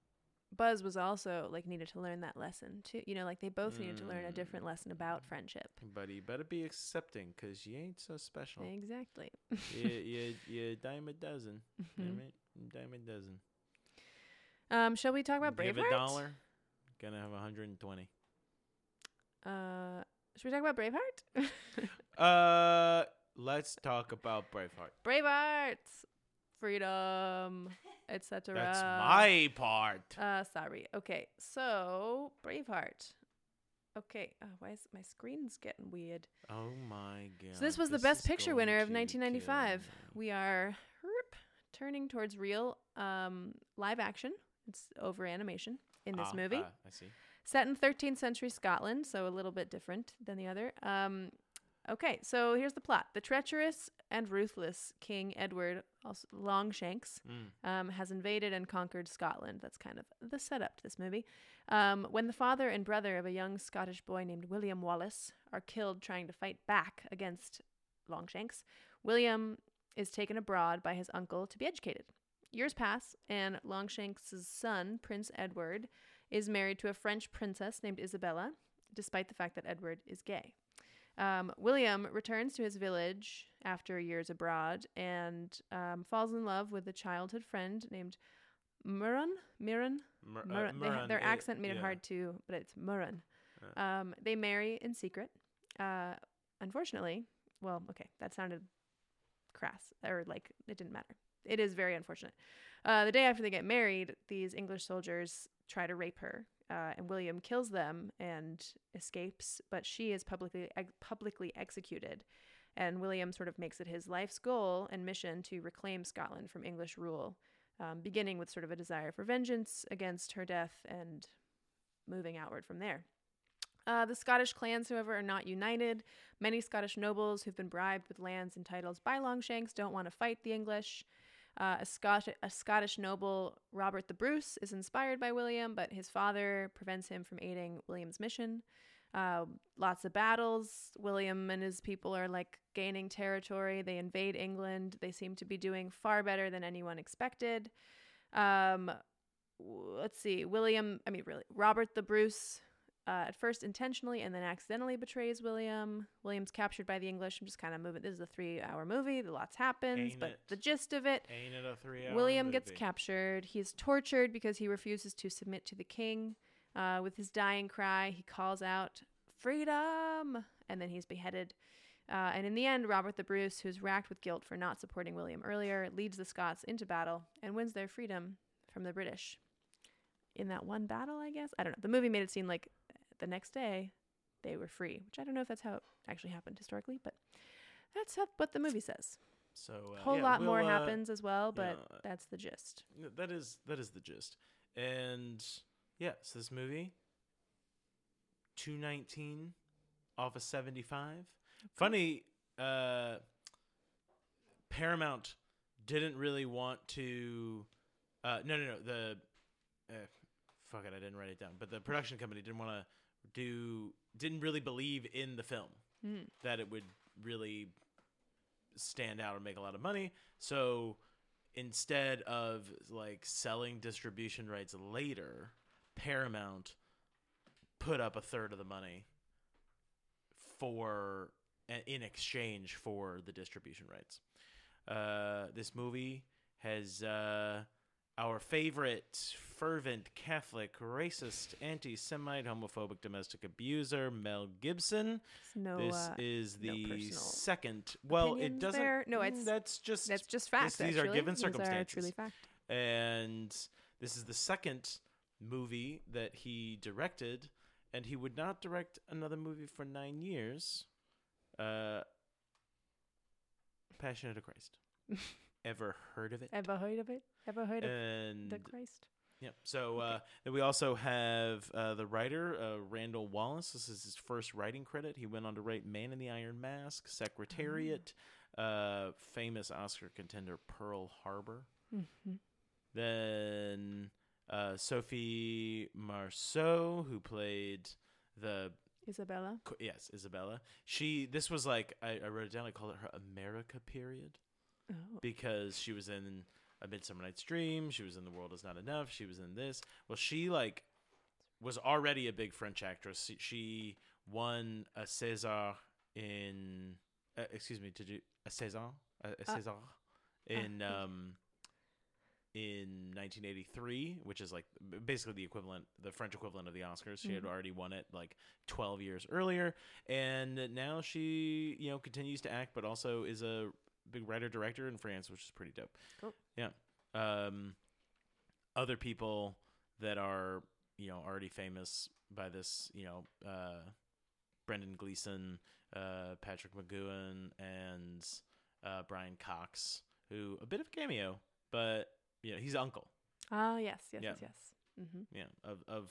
Buzz was also like needed to learn that lesson too. You know, like they both needed to learn a different Mm. lesson about friendship. But you better be accepting, cause you ain't so special. Exactly. you, you, you dime a dozen. Mhm. Damn it, dime a dozen. Um, shall we talk about Give Braveheart? a dollar, gonna have 120. Uh, should we talk about Braveheart? Uh, let's talk about Braveheart. Braveheart, freedom, etc. That's my part. Uh, sorry. Okay, so Braveheart. Okay, uh, why is my screen's getting weird? Oh my god. So this was the Best Picture winner of 1995. We are turning towards real um, live action. It's over animation in this Ah, movie. ah, I see. Set in 13th century Scotland, so a little bit different than the other. Um, okay, so here's the plot: the treacherous and ruthless King Edward, also Longshanks, Mm. um, has invaded and conquered Scotland. That's kind of the setup to this movie. Um, when the father and brother of a young Scottish boy named William Wallace are killed trying to fight back against Longshanks, William is taken abroad by his uncle to be educated. Years pass, and Longshanks' son, Prince Edward, is married to a French princess named Isabella, despite the fact that Edward is gay. Um, William returns to his village after years abroad and um, falls in love with a childhood friend named Murron. Mirren. Mur- uh. They their it- accent made it yeah. hard to, but it's Murron. Uh. Um, they marry in secret. Uh, unfortunately, well, okay, that sounded crass, or like it didn't matter. It is very unfortunate. Uh, the day after they get married, these English soldiers try to rape her, uh, and William kills them and escapes, but she is publicly ex- publicly executed. And William sort of makes it his life's goal and mission to reclaim Scotland from English rule, um, beginning with sort of a desire for vengeance against her death and moving outward from there. Uh, the Scottish clans, however, are not united. Many Scottish nobles who've been bribed with lands and titles by Longshanks don't want to fight the English. Uh, a, Scot- a Scottish noble, Robert the Bruce, is inspired by William, but his father prevents him from aiding William's mission. Uh, lots of battles. William and his people are like gaining territory. They invade England. They seem to be doing far better than anyone expected. Um, let's see. William, I mean, really, Robert the Bruce uh, at first intentionally and then accidentally betrays William. William's captured by the English. I'm just kind of moving. This is a three hour movie. Lots happens, Ain't but it? the gist of it Ain't it a three hour William gets captured. He's tortured because he refuses to submit to the king. Uh, with his dying cry, he calls out, Freedom! And then he's beheaded. Uh, and in the end, Robert the Bruce, who's racked with guilt for not supporting William earlier, leads the Scots into battle and wins their freedom from the British. In that one battle, I guess? I don't know. The movie made it seem like the next day they were free, which I don't know if that's how it actually happened historically, but that's how, what the movie says. So A uh, whole yeah, lot more we'll, uh, happens as well, but yeah, that's the gist. That is that is the gist. And yeah, so this movie 219 off of 75. Funny uh Paramount didn't really want to uh no no no the uh, fuck it I didn't write it down but the production company didn't want to do didn't really believe in the film Mm. that it would really stand out or make a lot of money. So instead of like selling distribution rights later, Paramount put up a third of the money for in exchange for the distribution rights. Uh, this movie has uh, our favorite fervent Catholic, racist, anti-Semite, homophobic, domestic abuser Mel Gibson. No, this uh, is the personal second. Well, it doesn't. there? No, it's- that's just that's just fact. these are actually. given These are circumstances. truly fact. and this is the second movie that he directed, and he would not direct another movie for nine years. Uh, Passion of the Christ. Ever heard of it? Ever heard of it? Ever heard of and the Christ? yeah. So uh, then we also have uh, the writer uh, Randall Wallace. This is his first writing credit. He went on to write Man in the Iron Mask, Secretariat, uh, famous Oscar contender Pearl Harbor. Mm-hmm. Then uh, Sophie Marceau, who played the Isabella. yes Isabella. She this was like I, I wrote it down. I called it her America period Oh. because she was in A Midsummer Night's Dream. She was in The World Is Not Enough. She was in this. Well, she like was already a big French actress. She, won a César in uh, excuse me, did you a César a, a Uh, César in uh, um in 1983, which is like basically the equivalent, the French equivalent of the Oscars. She had Mhm. already won it like 12 years earlier, and now she, you know, continues to act, but also is a big writer director in France, which is pretty dope. Cool. Yeah. Um, other people that are you know already famous by this, you know, uh, Brendan Gleeson, uh, Patrick McGoohan, and uh, Brian Cox, who a bit of a cameo, but you know he's uncle. Oh yes, yes, Yeah. yes, yes. Mm-hmm. Yeah, of of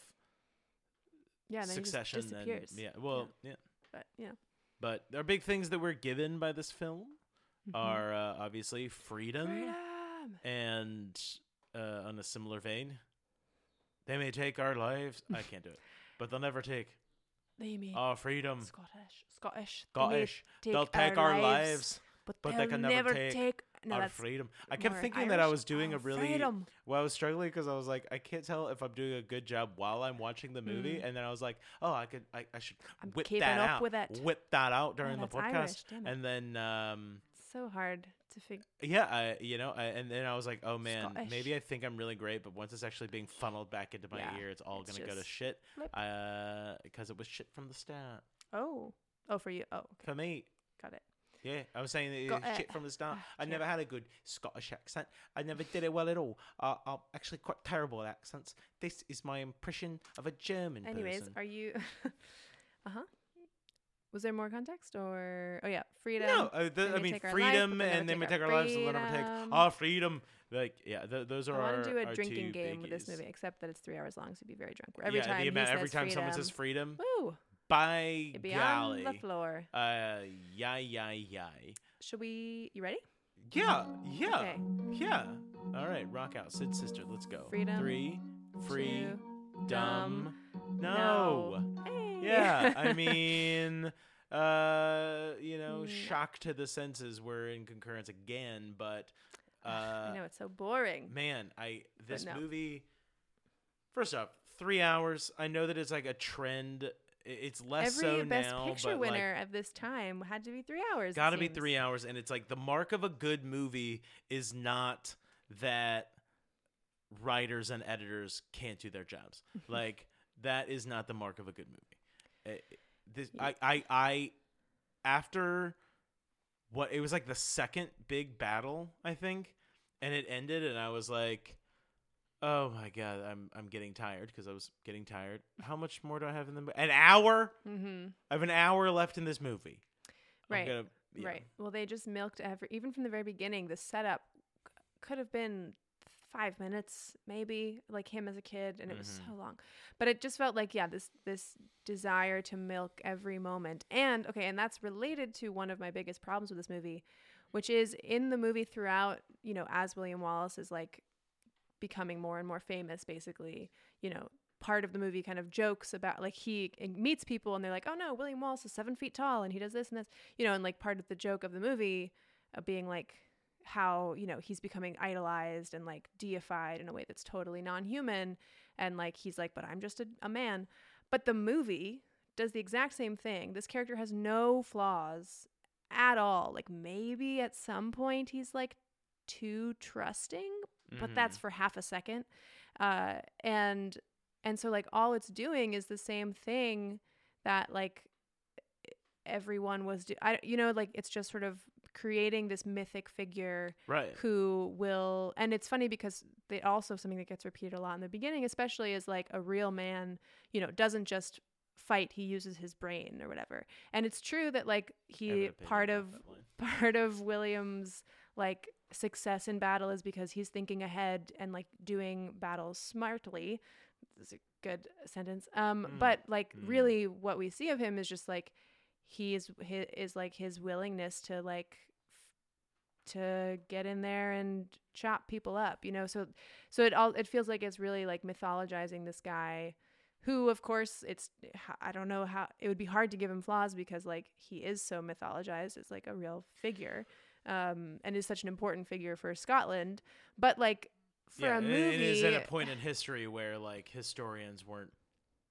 Yeah, and succession he disappears. and yeah, well, yeah. but you know, but are big things that we're given by this film Mhm. are uh, obviously freedom, freedom. And uh, on a similar vein, they may take our lives. I can't do it, but they'll never take They mean our freedom. Scottish. Scottish. They may Scottish, they'll take our lives, but, but they they'll can never take no, our that's freedom. I kept more thinking that I Irish. was doing Oh, a really freedom. well. I was struggling because I was like, I can't tell if I'm doing a good job while I'm watching the movie, Mm. and then I was like, oh, I could, I, I should I'm whip keeping that up out, with it. whip that out during the that's podcast, Irish, damn it. and then um, so hard to figure. yeah, I, you know, I, and then I was like, oh man, Scottish. maybe I think I'm really great, but once it's actually being funneled back into my Yeah, ear, it's all it's gonna go to shit, uh, because it was shit from the start Oh, oh, for you. Oh, okay, for me. got it. Yeah, I was saying Got was it. shit from the start. Ah, I yeah. never had a good Scottish accent. I never did it well at all. Uh, I'm actually quite terrible at accents. This is my impression of a German Anyways, person. are you? uh huh. Was there more context, or oh yeah, freedom? no, uh, the, I mean life, freedom, never and then we take our our lives, and they'll never take freedom. our freedom. Like, yeah, th- those are our. I want to do a drinking game with this movie, except that it's three hours long, so you'd be very drunk. Every yeah, time amount, every time someone says freedom, woo, by you'd be on the floor. uh, yay, yay, yay. Should we? You ready? Yeah, yeah, Okay. yeah. All right, rock out, Sid sister. Let's go. Freedom, Three, free, Two, dumb. no. No. Hey. Yeah, I mean, uh, you know, Mm. shock to the senses. We're in concurrence again, but uh, I know it's so boring. man, I this no. movie. First off, three hours. I know that it's like a trend. It's less Every so Best now, Picture but like, winner of this time had to be three hours. Got to be three hours, and it's like the mark of a good movie is not that writers and editors can't do their jobs. like that is not the mark of a good movie. Uh, this, I, I, I, after what it was like the second big battle, I think, and it ended, and I was like. Oh my god, I'm I'm getting tired because I was getting tired. How much more do I have in the an hour? Mm-hmm. I have an hour left in this movie. Right. gonna- yeah. Right. Well, they just milked every even from the very beginning. The setup could have been five minutes, maybe, like him as a kid, and it was so long. But it just felt like yeah, this this desire to milk every moment. And okay, and that's related to one of my biggest problems with this movie, which is in the movie throughout. You know, as William Wallace is like becoming more and more famous, basically, you know. Part of the movie kind of jokes about like he meets people and they're like, oh no, William Wallace is seven feet tall and he does this and this you know, and like part of the joke of the movie uh, being like how, you know, he's becoming idolized and like deified in a way that's totally non human. And like he's like, but I'm just a, a man. But the movie does the exact same thing. This character has no flaws at all. Like maybe at some point he's like too trusting, but Mhm. that's for half a second. Uh, and and so like all it's doing is the same thing that like everyone was do- I you know like it's just sort of creating this mythic figure right. who will and it's funny because they also something that gets repeated a lot in the beginning especially is like a real man you know doesn't just fight he uses his brain or whatever. And it's true that like I have an he part of part of william's like success in battle is because he's thinking ahead and like doing battles smartly. This is a good sentence. Um Mm, but like mm. really what we see of him is just like he is his, is like his willingness to like f- to get in there and chop people up you know? So so it all it feels like it's really like mythologizing this guy who of course it's i don't know how it would be hard to give him flaws because like he is so mythologized as like a real figure um and is such an important figure for scotland. But like for yeah, a movie it is at a point in history where like historians weren't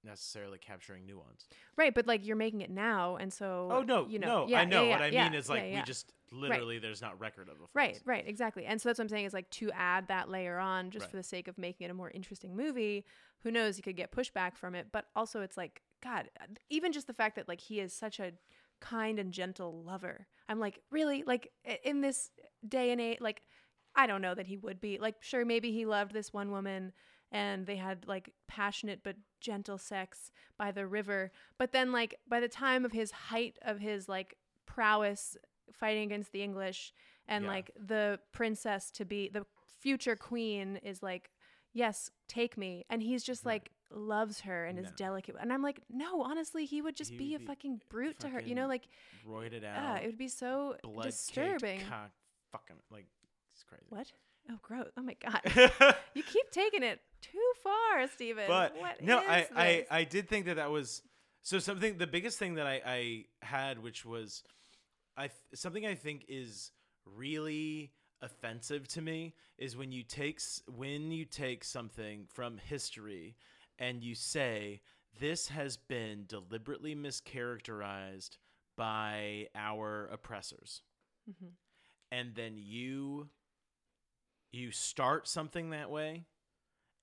necessarily capturing nuance. right but like you're making it now and so Oh no, you know no, yeah, I know. yeah, what yeah, I mean is like we just literally there's not record of a Right, right, exactly. And so that's what I'm saying is like to add that layer on just Right. for the sake of making it a more interesting movie. Who knows? You could get pushback from it, but also it's like God. Even just the fact that like he is such a kind and gentle lover. I'm like really like in this day and age. Like I don't know that he would be like sure maybe he loved this one woman and they had like passionate but gentle sex by the river. But then like by the time of his height of his like prowess fighting against the English and Yeah. like the princess to be the future queen is like yes take me and he's just like loves her and is delicate. And I'm like, no, honestly, he would just He be would a be fucking brute to her. You know, like, roided yeah, it would be so disturbing. cock, fucking like it's crazy. What? Oh, gross. Oh my god. you keep taking it too far, Steven. but what no, I, I? I did think that that was so something. The biggest thing that I I had, which was I something I think is really offensive to me is when you take when you take something from history and you say this has been deliberately mischaracterized by our oppressors Mhm. and then you you start something that way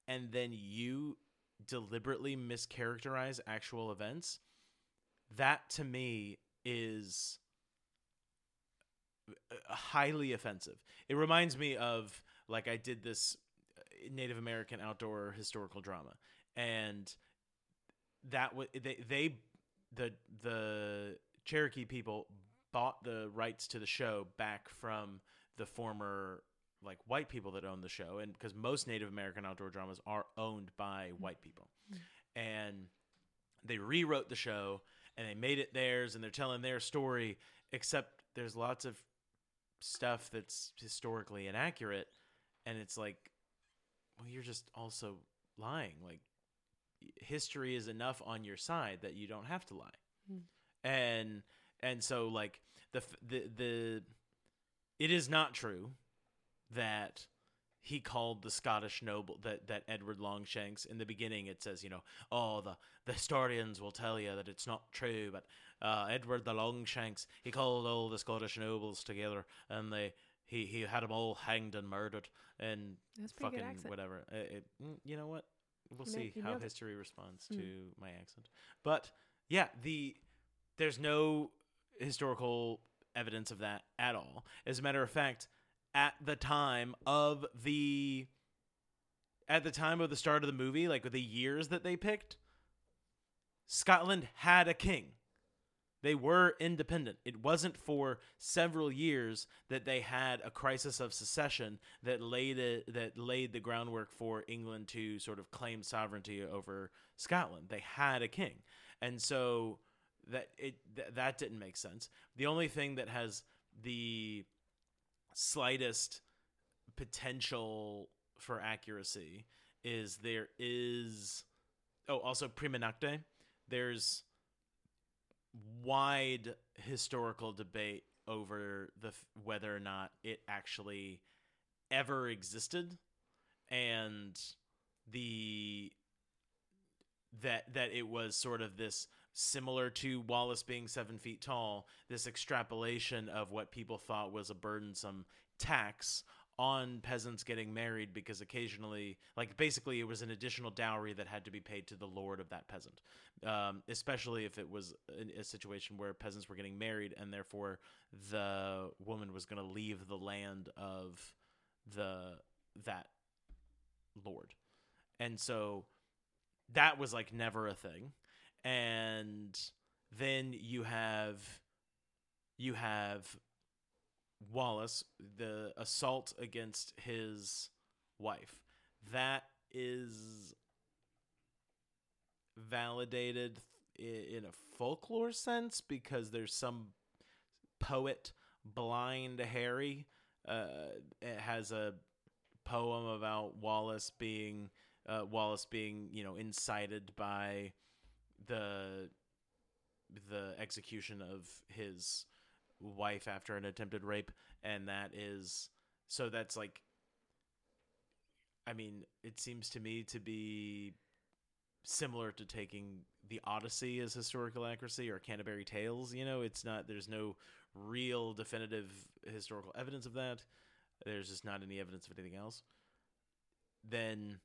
and then you deliberately mischaracterize actual events that to me is highly offensive. It reminds me of like i did this uh, native american outdoor historical drama and that was they, they the the cherokee people bought the rights to the show back from the former like white people that own the show and because most native american outdoor dramas are owned by white people. And they rewrote the show and they made it theirs and they're telling their story except there's lots of stuff that's historically inaccurate and it's like well you're just also lying. Like history is enough on your side that you don't have to lie. Hmm. and and so like the the the it is not true that he called the Scottish noble that that Edward Longshanks in the beginning it says you know oh the the historians will tell you that it's not true but uh, Edward the Longshanks he called all the Scottish nobles together and they he he had them all hanged and murdered and That's a good fucking whatever. Uh, it, mm, you know what? We'll You see you how nailed it. history responds Mm. to my accent. But yeah the there's no historical evidence of that at all. As a matter of fact at the time of the at the time of the start of the movie like with the years that they picked Scotland had a king. They were independent. It wasn't for several years that they had a crisis of secession that laid it that laid the groundwork for England to sort of claim sovereignty over Scotland. They had a king. And so that it th- that didn't make sense. The only thing that has the slightest potential for accuracy is there is oh also prima nocte there's wide historical debate over the whether or not it actually ever existed and the that that it was sort of this similar to Wallace being seven feet tall, this extrapolation of what people thought was a burdensome tax on peasants getting married because occasionally, like basically, it was an additional dowry that had to be paid to the lord of that peasant, um, especially if it was a, a situation where peasants were getting married and therefore the woman was going to leave the land of the that lord, and so that was like never a thing and then you have you have Wallace the assault against his wife. That is validated in a folklore sense because there's some poet blind harry uh it has a poem about wallace being uh, wallace being you know incited by the the execution of his wife after an attempted rape and that is so that's like i mean it seems to me to be similar to taking the odyssey as historical accuracy or canterbury tales you know? It's not there's no real definitive historical evidence of that. There's just not any evidence of anything else. Then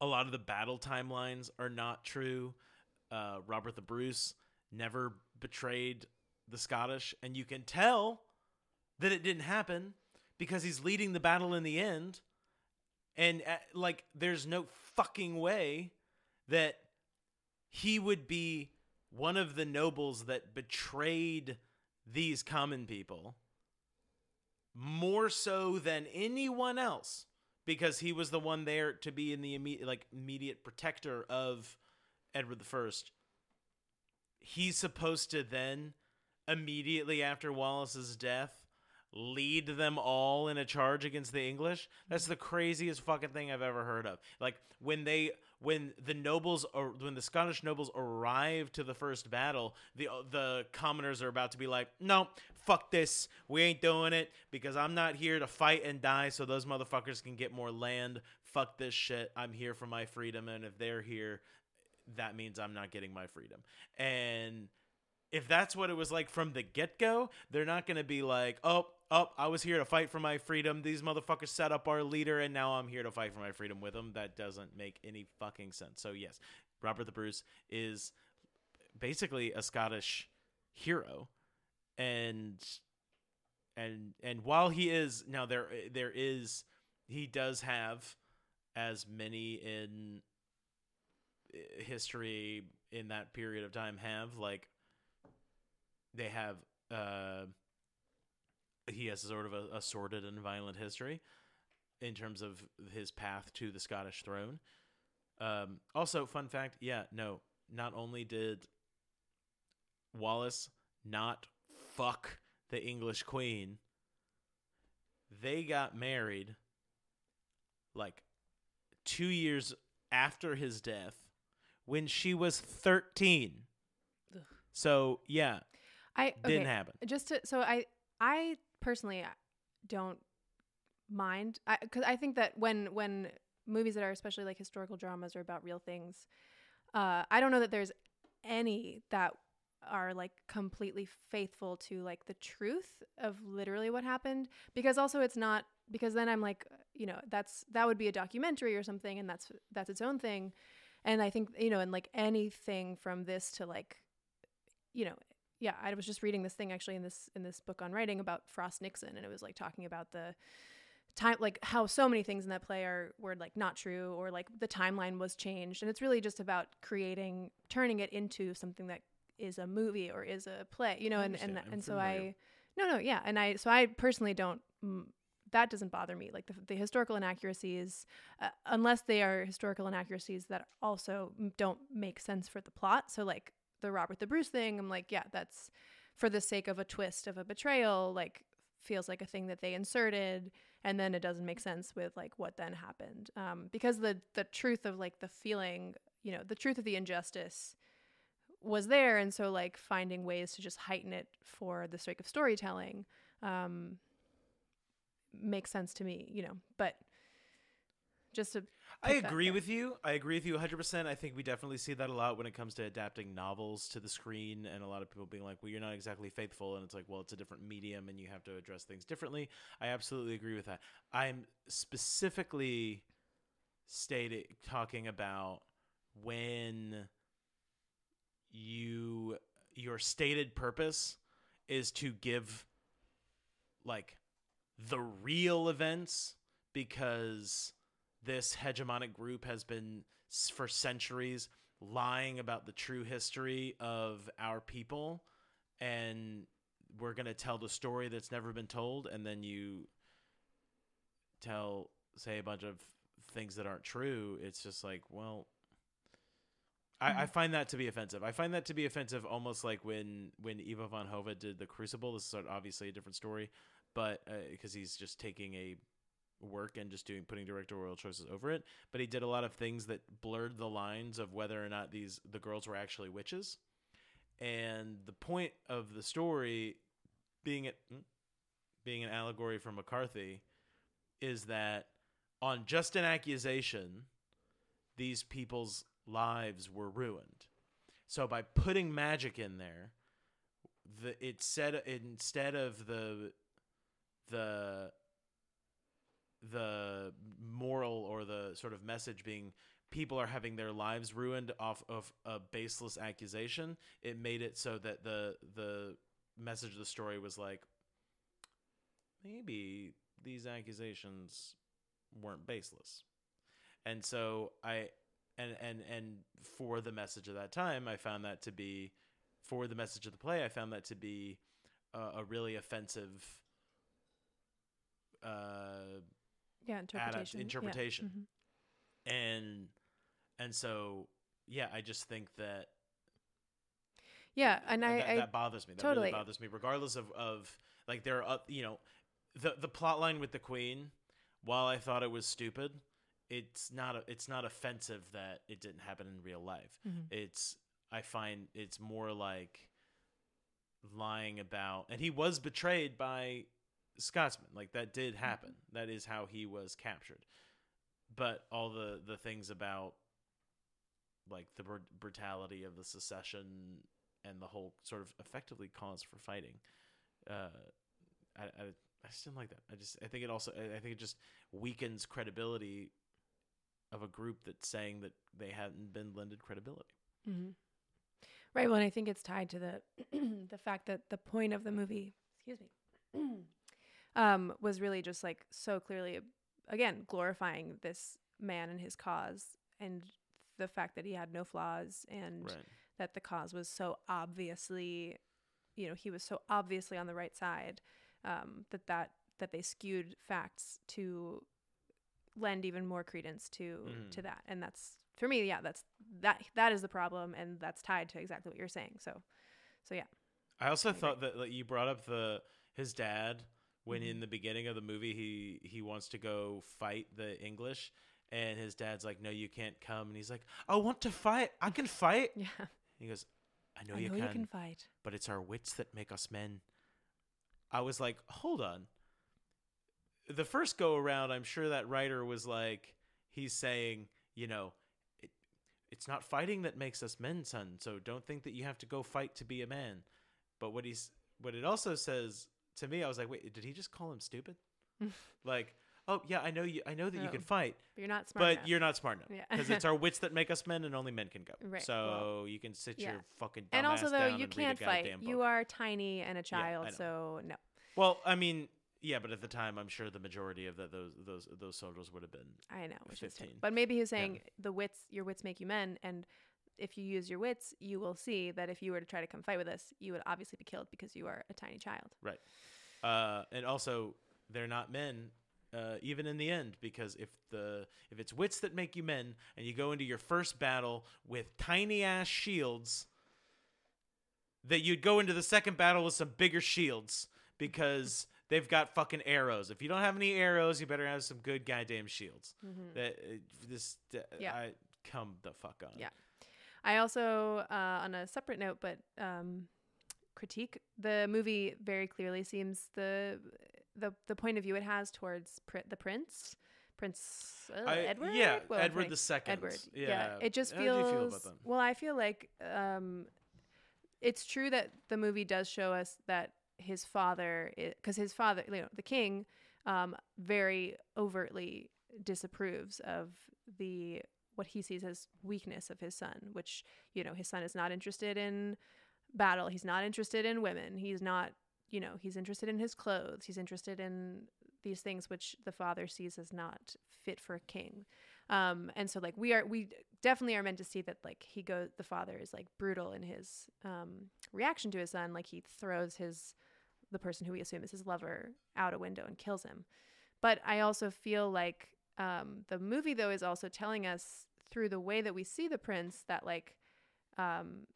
a lot of the battle timelines are not true uh, Robert the Bruce never betrayed the Scottish, and you can tell that it didn't happen because he's leading the battle in the end, and uh, like there's no fucking way that he would be one of the nobles that betrayed these common people more so than anyone else because he was the one there to be in the immediate like immediate protector of Edward the First. He's supposed to then immediately after Wallace's death lead them all in a charge against the English. That's the craziest fucking thing I've ever heard of. Like when they when the nobles or when the Scottish nobles arrive to the first battle, the the commoners are about to be like, "No, fuck this. We ain't doing it because I'm not here to fight and die so those motherfuckers can get more land. Fuck this shit. I'm here for my freedom and if they're here, that means I'm not getting my freedom." And if that's what it was like from the get go, they're not going to be like, oh, oh, I was here to fight for my freedom. These motherfuckers set up our leader, and now I'm here to fight for my freedom with them. That doesn't make any fucking sense. So, yes, Robert the Bruce is basically a Scottish hero. And. And and while he is now there there is he does have as many in history in that period of time have like they have uh he has sort of a, a sordid and violent history in terms of his path to the Scottish throne. Um, also, fun fact, yeah, no, not only did Wallace not fuck the English queen, they got married like two years after his death when she was 13. Ugh. So, yeah, I didn't happen. just to so I I personally uh, don't mind because I, think that when when movies that are especially like historical dramas are about real things, uh, I don't know that there's any that are like completely faithful to like the truth of literally what happened because also it's not because then I'm like you know that's that would be a documentary or something and that's that's its own thing and I think you know and like anything from this to like you know yeah, I was just reading this thing actually in this in this book on writing about Frost Nixon, and it was like talking about the time, like how so many things in that play are were like not true, or like the timeline was changed, and it's really just about creating, turning it into something that is a movie or is a play, you know, and and and so. I, no, no, yeah, and I so I personally don't. That doesn't bother me. Like the, the historical inaccuracies, uh, unless they are historical inaccuracies that also don't make sense for the plot. So like the Robert the Bruce thing, I'm like, yeah, that's for the sake of a twist of a betrayal, like feels like a thing that they inserted and then it doesn't make sense with like what then happened. Um, because the the truth of like the feeling, you know, the truth of the injustice was there and so like finding ways to just heighten it for the sake of storytelling um makes sense to me, you know. But just to I agree with you. I agree with you 100%. I think we definitely see that a lot when it comes to adapting novels to the screen and a lot of people being like, "Well, you're not exactly faithful." And it's like, "Well, it's a different medium and you have to address things differently." I absolutely agree with that. I'm specifically stated talking about when you your stated purpose is to give like the real events because this hegemonic group has been for centuries lying about the true history of our people and we're going to tell the story that's never been told and then you tell say a bunch of things that aren't true it's just like well I, I Mhm. find that to be offensive. I find that to be offensive, almost like when when Ivo van Hove did the Crucible. This is obviously a different story, but because he's just taking a work and just doing putting directorial choices over it. But he did a lot of things that blurred the lines of whether or not these the girls were actually witches. And the point of the story, being it mm, being an allegory from McCarthy, is that on just an accusation, these people's lives were ruined. So by putting magic in there, the it said instead of the the the moral or the sort of message being people are having their lives ruined off of a baseless accusation, it made it so that the the message of the story was like maybe these accusations weren't baseless. And so I and and and for the message of that time, I found that to be for the message of the play, I found that to be a, a really offensive uh Yeah, interpretation. Yeah. interpretation. Mhm. and and so yeah, I just think that Yeah, and I, that, I that bothers me. That totally- really bothers me, regardless of of like there are you know, the the plot line with the queen. While I thought it was stupid, it's not a, it's not offensive that it didn't happen in real life. Mhm. It's I find it's more like lying about, and he was betrayed by Scotsman. Like that did happen. That is how he was captured. But all the the things about like the br- brutality of the secession and the whole sort of effectively cause for fighting. Uh, I, I, I just didn't like that. I just I think it also I think it just weakens credibility of a group that's saying that they hadn't been lended credibility. hmm Right. Well, and I think it's tied to the the fact that the point of the movie, excuse me, um, was really just like so clearly, again, glorifying this man and his cause, and the fact that he had no flaws, and Right. that the cause was so obviously, you know, he was so obviously on the right side, um, that that that they skewed facts to lend even more credence to Mhm. to that, and that's for me, yeah, that's that that is the problem, and that's tied to exactly what you're saying. So, so yeah, I also I thought that like, you brought up the his dad when in mm-hmm. the beginning of the movie he he wants to go fight the English and his dad's like no you can't come. And he's like I want to fight. I can fight. Yeah, he goes I know, I you, know can, you can fight. but it's our wits that make us men. I was like hold on. The first go around I'm sure that writer was like he's saying you know it, it's not fighting that makes us men son so don't think that you have to go fight to be a man. But what he's what it also says to me I was like wait did he just call him stupid like oh yeah I know you I know that you Oh, can fight But you're not smart. but enough. you're not smart enough Yeah. because it's our wits that make us men and only men can go Right, so well, you can sit yeah. your fucking down. and also though down you and read a can't fight. You are tiny and a child, know. so no. well I mean yeah but at the time I'm sure the majority of the, those those those soldiers would have been I know, 15. But maybe he was saying the wits, your wits make you men, and if you use your wits, you will see that if you were to try to come fight with us, you would obviously be killed because you are a tiny child. Right. Uh, and also they're not men uh, even in the end because if the if it's wits that make you men and you go into your first battle with tiny ass shields that you'd go into the second battle with some bigger shields because they've got fucking arrows if you don't have any arrows you better have some good goddamn shields Mm-hmm. that uh, this uh, Yeah. I come the fuck on Yeah. I also, uh, on a separate note, but um, critique the movie very clearly seems the the the point of view it has towards pr- the prince, Prince uh, I- Edward. yeah I Edward the second Edward. yeah, It just How do you feels. feel about them? Well, I feel like um, it's true that the movie does show us that his father, because his father, you know, the king, um, very overtly disapproves of the what he sees as weakness of his son, which you know his son is not interested in battle. He's not interested in women. He's not, you know, he's interested in his clothes. He's interested in these things which the father sees as not fit for a king. Um, and so like we are, we definitely are meant to see that like he goes, the father is like brutal in his um, reaction to his son. Like he throws his, the person who we assume is his lover out a window and kills him. But I also feel like um, the movie though is also telling us through the way that we see the prince that like um,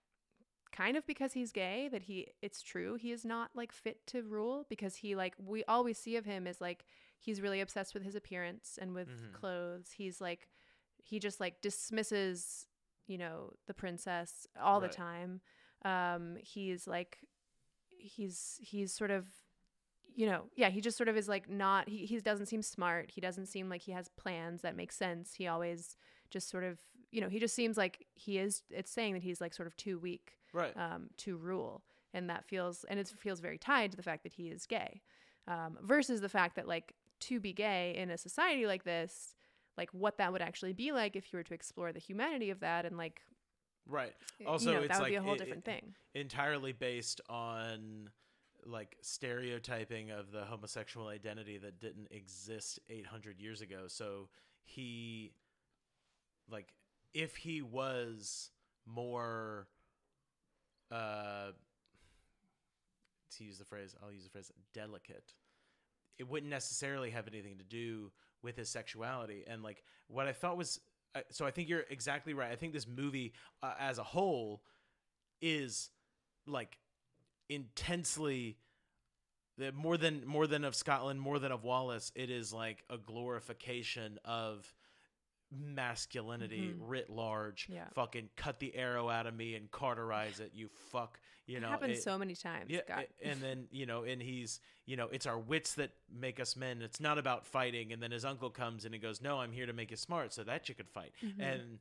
kind of because he's gay that he it's true he is not like fit to rule because he like we all we see of him is like he's really obsessed with his appearance and with Mhm. clothes he's like he just like dismisses you know the princess all Right. the time um he's like he's he's sort of you know yeah he just sort of is like not he, he doesn't seem smart. He doesn't seem like he has plans that make sense. He always just sort of you know he just seems like he is it's saying that he's like sort of too weak right. um, to rule. And that feels and it feels very tied to the fact that he is gay um, versus the fact that like to be gay in a society like this like what that would actually be like if you were to explore the humanity of that and like right. Also, you know, it's that would be a whole it- different thing. entirely based on like stereotyping of the homosexual identity that didn't exist 800 years ago so he like if he was more uh to use the phrase I'll use the phrase delicate it wouldn't necessarily have anything to do with his sexuality and like what I thought was so I think you're exactly right. I think this movie uh, as a whole is like intensely more than more than of Scotland, more than of Wallace, it is like a glorification of masculinity Mhm. writ large. Yeah. Fucking cut the arrow out of me and cauterize it, you fuck. You it know, happens it- so many times. yeah, and then you know, and he's you know, it's our wits that make us men. It's not about fighting. And then his uncle comes and he goes, "No, I'm here to make you smart, so that you could fight." Mhm. And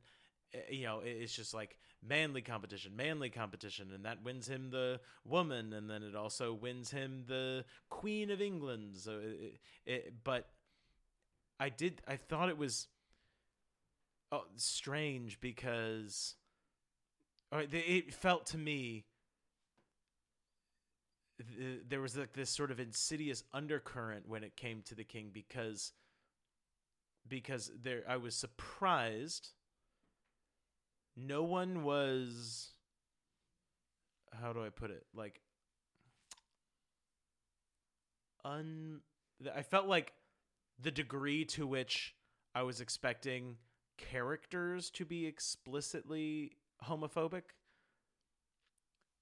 Eh, you know, it's just like manly competition, manly competition, and that wins him the woman, and then it also wins him the Queen of England. So, it, it, but I did, I thought it was oh, strange because, right, it felt to me there was like this sort of insidious undercurrent when it came to the king because because there I was surprised no one was how do I put it? Like un I felt like the degree to which I was expecting characters to be explicitly homophobic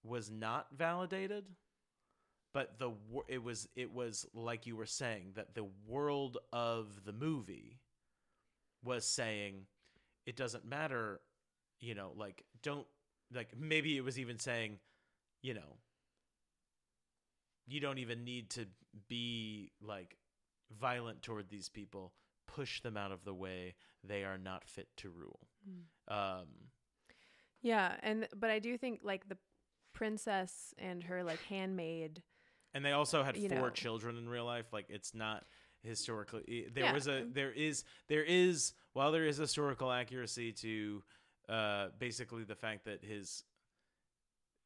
was not validated but the it was it was like you were saying that the world of the movie was saying it doesn't matter you know like don't like maybe it was even saying you know you don't even need to be like violent toward these people push them out of the way they are not fit to rule Mm. um Yeah, and but I do think like the princess and her like handmaid. and they also had four know. children in real life like it's not historically there Yeah. was a there is there is while there is historical accuracy to uh basically the fact that his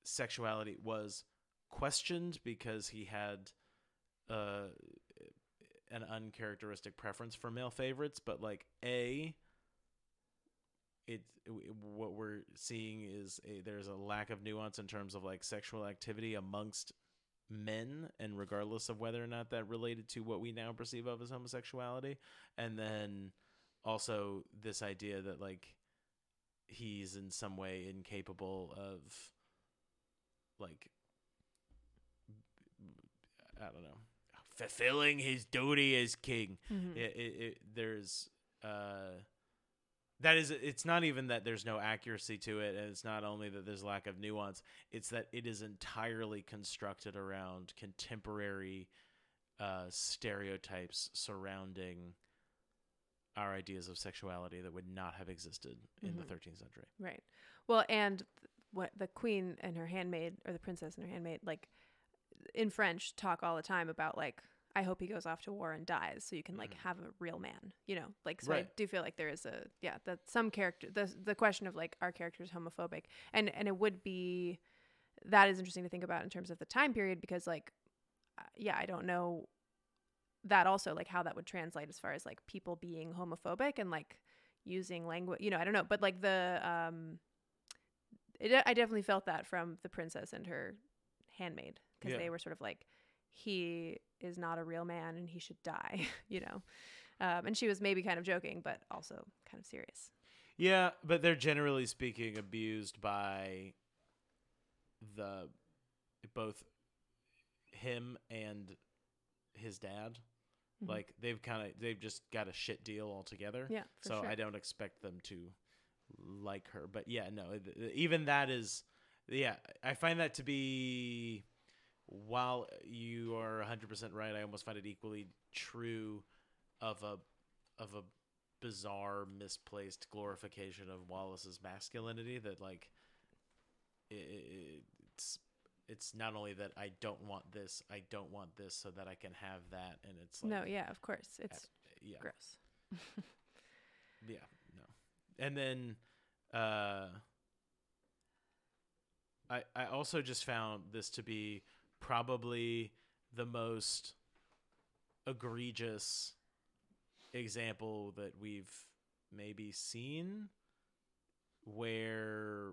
sexuality was questioned because he had uh an uncharacteristic preference for male favorites but like a it w- what we're seeing is a, there's a lack of nuance in terms of like sexual activity amongst men and regardless of whether or not that related to what we now perceive of as homosexuality. And then also this idea that like he's in some way incapable of like i don't know fulfilling his duty as king Mhm. it, it, it there's uh that is it's not even that there's no accuracy to it and it's not only that there's lack of nuance it's that it is entirely constructed around contemporary uh stereotypes surrounding our ideas of sexuality that would not have existed in the Mhm. 13th century Right. Well, and what the queen and her handmaid, or the princess and her handmaid, like in French, talk all the time about like, I hope he goes off to war and dies, so you can like Mhm. have a real man, you know. Like, so I do feel like there is a yeah that some character the the question of like are characters homophobic, and and it would be that is interesting to think about in terms of the time period because like uh, yeah I don't know that also like how that would translate as far as like people being homophobic and like using language you know i don't know but like the um it, i definitely felt that from the princess and her handmaid because Yeah. they were sort of like he is not a real man and he should die you know um, and she was maybe kind of joking but also kind of serious Yeah, but they're generally speaking abused by the both him and his dad. Mhm. Like they've kind of they've just got a shit deal altogether. yeah so sure. I don't expect them to like her. But yeah, no, even that is yeah, I find that to be while you are 100% right, I almost find it equally true of a of a bizarre misplaced glorification of Wallace's masculinity that like i i- it's it's not only that I don't want this, I don't want this so that I can have that and it's like no yeah of course it's yeah. gross Yeah, no. And then uh I I also just found this to be probably the most egregious example that we've maybe seen where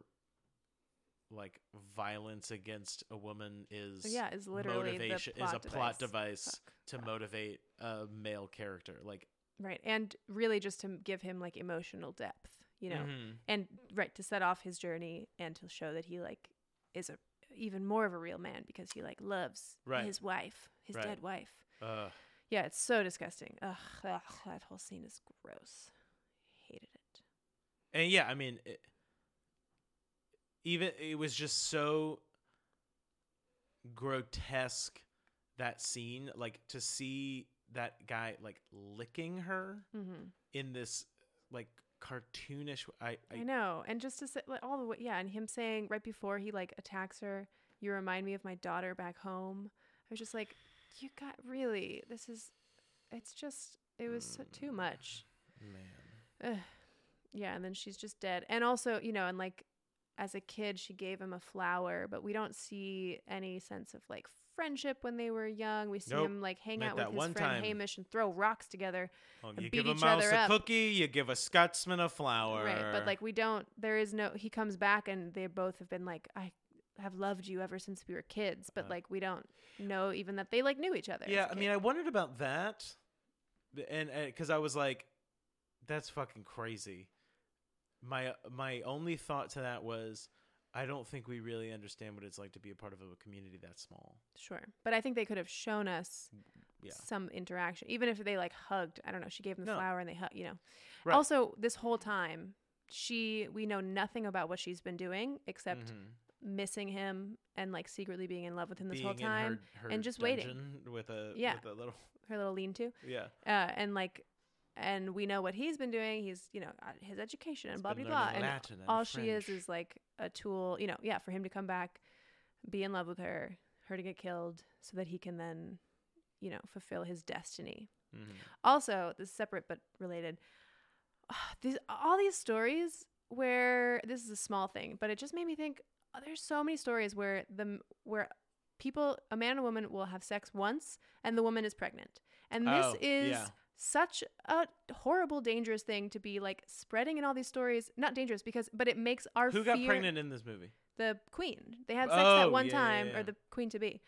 like violence against a woman is yeah is literally motivation the plot is a plot device. device Fuck. to Wow. motivate a male character like right and really just to give him like emotional depth you know Mhm. and right to set off his journey and to show that he like is a even more of a real man because he like loves Right. his wife his Right. dead wife Ugh. yeah it's so disgusting ugh, ugh that whole scene is gross hated it And yeah, I mean, it, even it was just so grotesque that scene, like to see that guy like licking her mm-hmm. in this like cartoonish. I, I, I know and just to say like, all the way yeah and him saying right before he like attacks her you remind me of my daughter back home i was just like you got really this is it's just it was so, too much man. Ugh. Yeah, and then she's just dead. And also, you know, and like as a kid, she gave him a flower, but we don't see any sense of like friendship when they were young. We see Nope. him like hang Met out with his friend time. Hamish and throw rocks together. Well, and you give a mouse a up. cookie, you give a Scotsman a flower. Right. But like we don't there is no he comes back and they both have been like, I have loved you ever since we were kids. But Uh. like we don't know even that they like knew each other. yeah, I mean, I wondered about that, and because I was like, that's fucking crazy. My my only thought to that was, I don't think we really understand what it's like to be a part of a community that small. Sure. But I think they could have shown us Yeah. some interaction, even if they like hugged. I don't know. She gave him the No. flower and they hug. You know. Right. Also, this whole time, she we know nothing about what she's been doing except Mhm. missing him and like secretly being in love with him this Being whole time. her, her and just waiting. with a Yeah. with a little Her little lean-to, yeah. uh, and like, and we know what he's been doing. He's you know uh, his education and He's blah blah blah. And and all she is is like a tool. You know, yeah, for him to come back, be in love with her, her to get killed, so that he can then, you know, fulfill his destiny. Mhm. Also, this is separate but related. These all these stories where this is a small thing, but it just made me think. oh, there's so many stories where the where people, a man and a woman, will have sex once, and the woman is pregnant, and this Oh, is yeah. Such a horrible, dangerous thing to be like spreading in all these stories. Not dangerous because, but it makes our Who got pregnant in this movie? The queen. They had sex Oh, that one yeah, yeah, time, yeah. or the queen to be,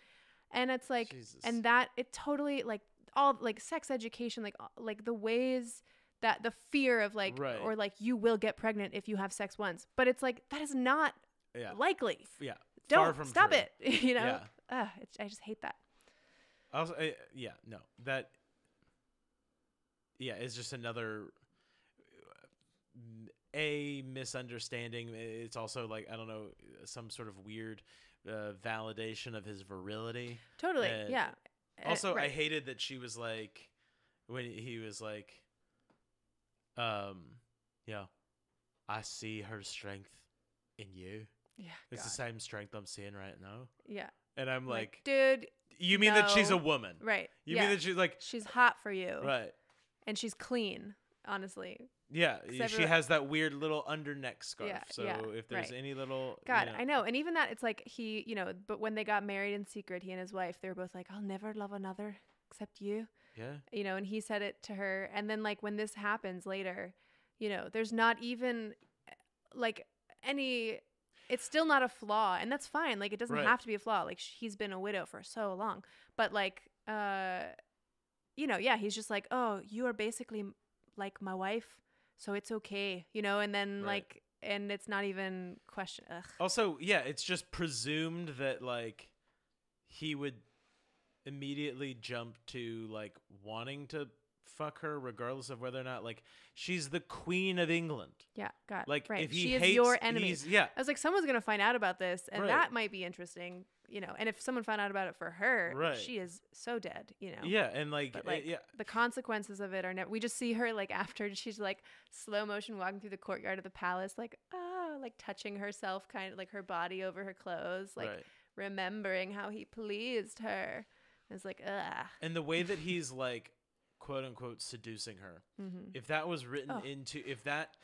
and it's like Jesus. and that it totally like all like sex education like like the ways that the fear of like Right. or like you will get pregnant if you have sex once but it's like that is not yeah, likely yeah. don't stop true. it you know Yeah. Ugh, it's, i just hate that Also, uh, yeah, no, that, yeah, it's just another uh, a misunderstanding. It's also like I don't know some sort of weird uh, validation of his virility. totally Uh, yeah Uh, Also, I hated that she was like when he was like, um, yeah, I see her strength in you. yeah It's the same strength I'm seeing right now, yeah and I'm like, dude you mean that she's a woman? right You yeah mean that she's like she's hot for you right? And she's clean honestly Yeah, she everyone- has that weird little underneck scarf. Yeah, so yeah, if there's right. any little God, you know, I know. And even that, it's like he, you know, but when they got married in secret, he and his wife, they were both like, I'll never love another except you. yeah, you know, and he said it to her. And then, like, when this happens later, you know, there's not even eh, like any, it's still not a flaw. And that's fine. Like, it doesn't Right. have to be a flaw. Like, sh- he's been a widow for so long. But, like, uh, you know, yeah, he's just like, oh, you are basically like my wife. So it's okay, you know, and then, Right. like, and it's not even question. Ugh. Also, yeah, it's just presumed that like he would immediately jump to like wanting to fuck her regardless of whether or not like she's the queen of England. Yeah, God. Like right. if he she is your enemy. yeah. I was like, someone's gonna find out about this, and Right. that might be interesting, you know. And if someone found out about it for her, Right. she is so dead, you know. Yeah, and like, But uh, like yeah, the consequences of it are never. We just see her like after she's like slow motion walking through the courtyard of the palace, like ah, like touching herself, kind of like her body over her clothes, like right. remembering how he pleased her. It's like ugh. And the way that he's like quote unquote seducing her. Mm-hmm. If that was written Oh. into if that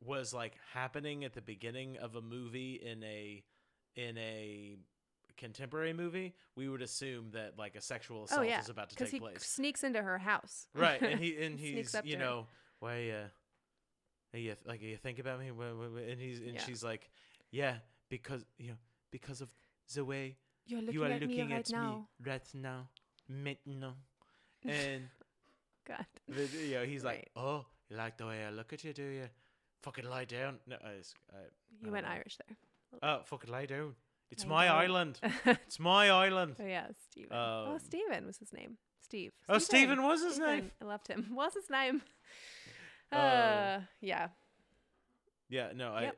was like happening at the beginning of a movie in a in a contemporary movie, we would assume that like a sexual assault Oh yeah, is about to take he place. sneaks into her house. right and he and he's you know why uh you like you think about me and he's and Yeah. she's like yeah because you know because of the way You're looking you are at looking me right at now. me right now maintenant and God. The- you know, he's like, Right. "Oh, you like the way I look at you, do you? Fucking lie down." No, I, uh, You I went know. Irish there. Oh, fucking lie down. It's my island. oh It's my island. Oh yeah, Stephen. oh, Um, Stephen was his name. Steve. Oh, Stephen was his name. I loved him. What's his name? Uh, Uh, yeah. Yeah, no, I.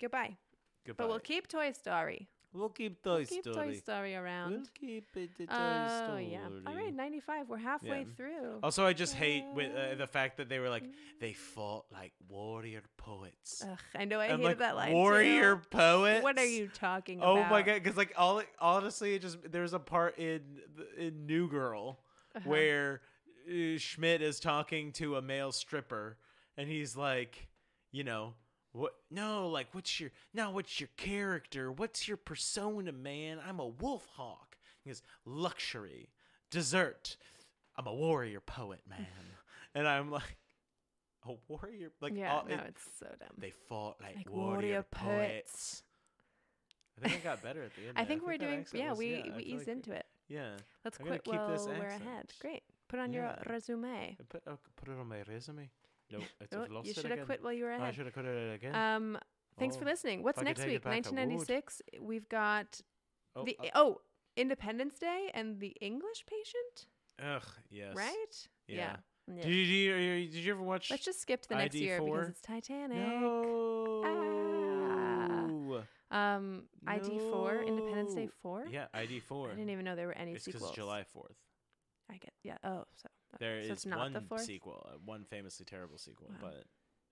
Goodbye. Goodbye. But we'll keep Toy Story. We'll keep Toy We'll keep Toy Story. Story around. We'll keep it to Toy Oh Story. yeah. All right, 95. We're halfway Yeah. through. Also, I just hate with uh, Uh, the fact that they were like they fought like warrior poets. Ugh, I know I I'm hated like that line. warrior too. poets. What are you talking Oh about? my god! Because like all honestly, it just there's a part in in New Girl Uh-huh. where uh, Schmidt is talking to a male stripper, and he's like, you know, what? No, like, what's your now? What's your character? What's your persona, man? I'm a wolf hawk. He goes, luxury, dessert. I'm a warrior poet, man. and I'm like, a warrior, like, yeah, all, no, it- it's so dumb. they fought like, Like warrior, warrior poets. I think I got better at the end. I think we're that doing. Yeah, was- we I we eased like- into it. Yeah. Let's I quit keep while we're ahead. Great. Put on Yeah. your resume. Put, I'll put it on my resume. No, it's Oh, I've lost you should have quit while you were Oh, I ahead. should have quit it again. Um, thanks for Oh, listening. What's next week? back, I would. 1996. We've got oh, the uh, oh Independence Day and the English Patient, ugh, yes. right? Yeah. Yeah. Did you, did you did you ever watch? Let's just skip to the next year ID4? because it's Titanic. no. Um, ID4, Independence Day 4. Yeah, ID four. I didn't even know there were any It's because sequels. July fourth. I get yeah. Oh, so. There is so it's not one sequel, uh, one famously terrible sequel, Wow. but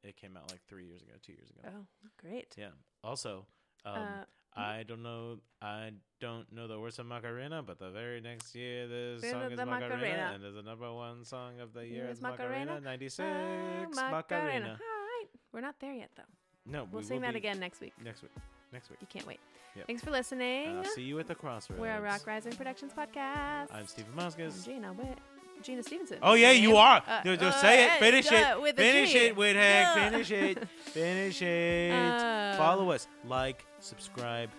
it came out like three years ago, two years ago. Oh, great. Yeah. Also, um, uh, I don't know. I don't know the words of Macarena, but the very next year, Yeah, song is Macarena, Macarena. and there's the number one song of the year is is Macarena, Macarena. ninety six oh, Macarena. All right, we're not there yet though. No, We'll we sing that again next week. next week. Next week. You can't wait. Yep. Thanks for listening. And I'll see you at the crossroads. We're a Rock Rising Productions podcast. I'm Stephen I'm Gina. Wait, Gina Stevenson. Oh yeah, you are. Uh, just uh, say it. Finish duh, it. Finish G. it, Whithead. Duh. Finish it. Finish it. Uh, Follow us. Like, subscribe.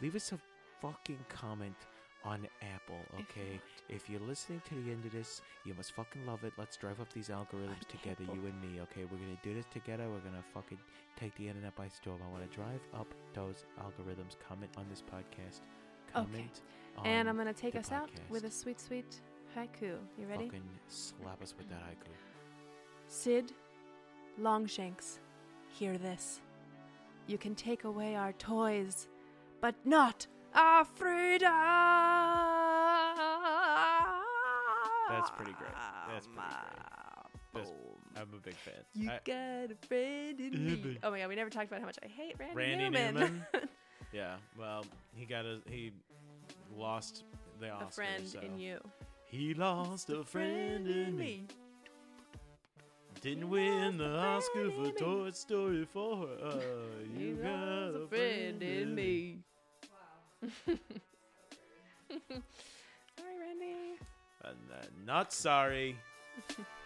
Leave us a fucking comment on Apple, okay? If you're listening to the end of this, you must fucking love it. Let's drive up these algorithms together, Apple. you and me, okay? We're gonna do this together. We're gonna fucking take the internet by storm. I wanna drive up those algorithms. Comment on this podcast. Comment on And I'm gonna take us out with a sweet, sweet haiku. You ready? Fucking slap us with that haiku. Sid Longshanks, hear this. You can take away our toys, but not our freedom. That's pretty great. That's pretty great. That's- I'm a big fan. You I- got a friend in me. Oh my god, we never talked about how much I hate Randy, Randy Newman. Newman? yeah, well, he got a he lost the Oscar. a friend so. in you. He lost a friend in me. Didn't win the Oscar for. Toy Story 4. Uh, you got a friend in me. Sorry, Randy. And, uh, not sorry.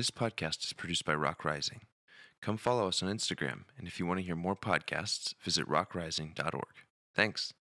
This podcast is produced by Rock Rising. Come follow us on Instagram, and if you want to hear more podcasts, visit rockrising.org. Thanks.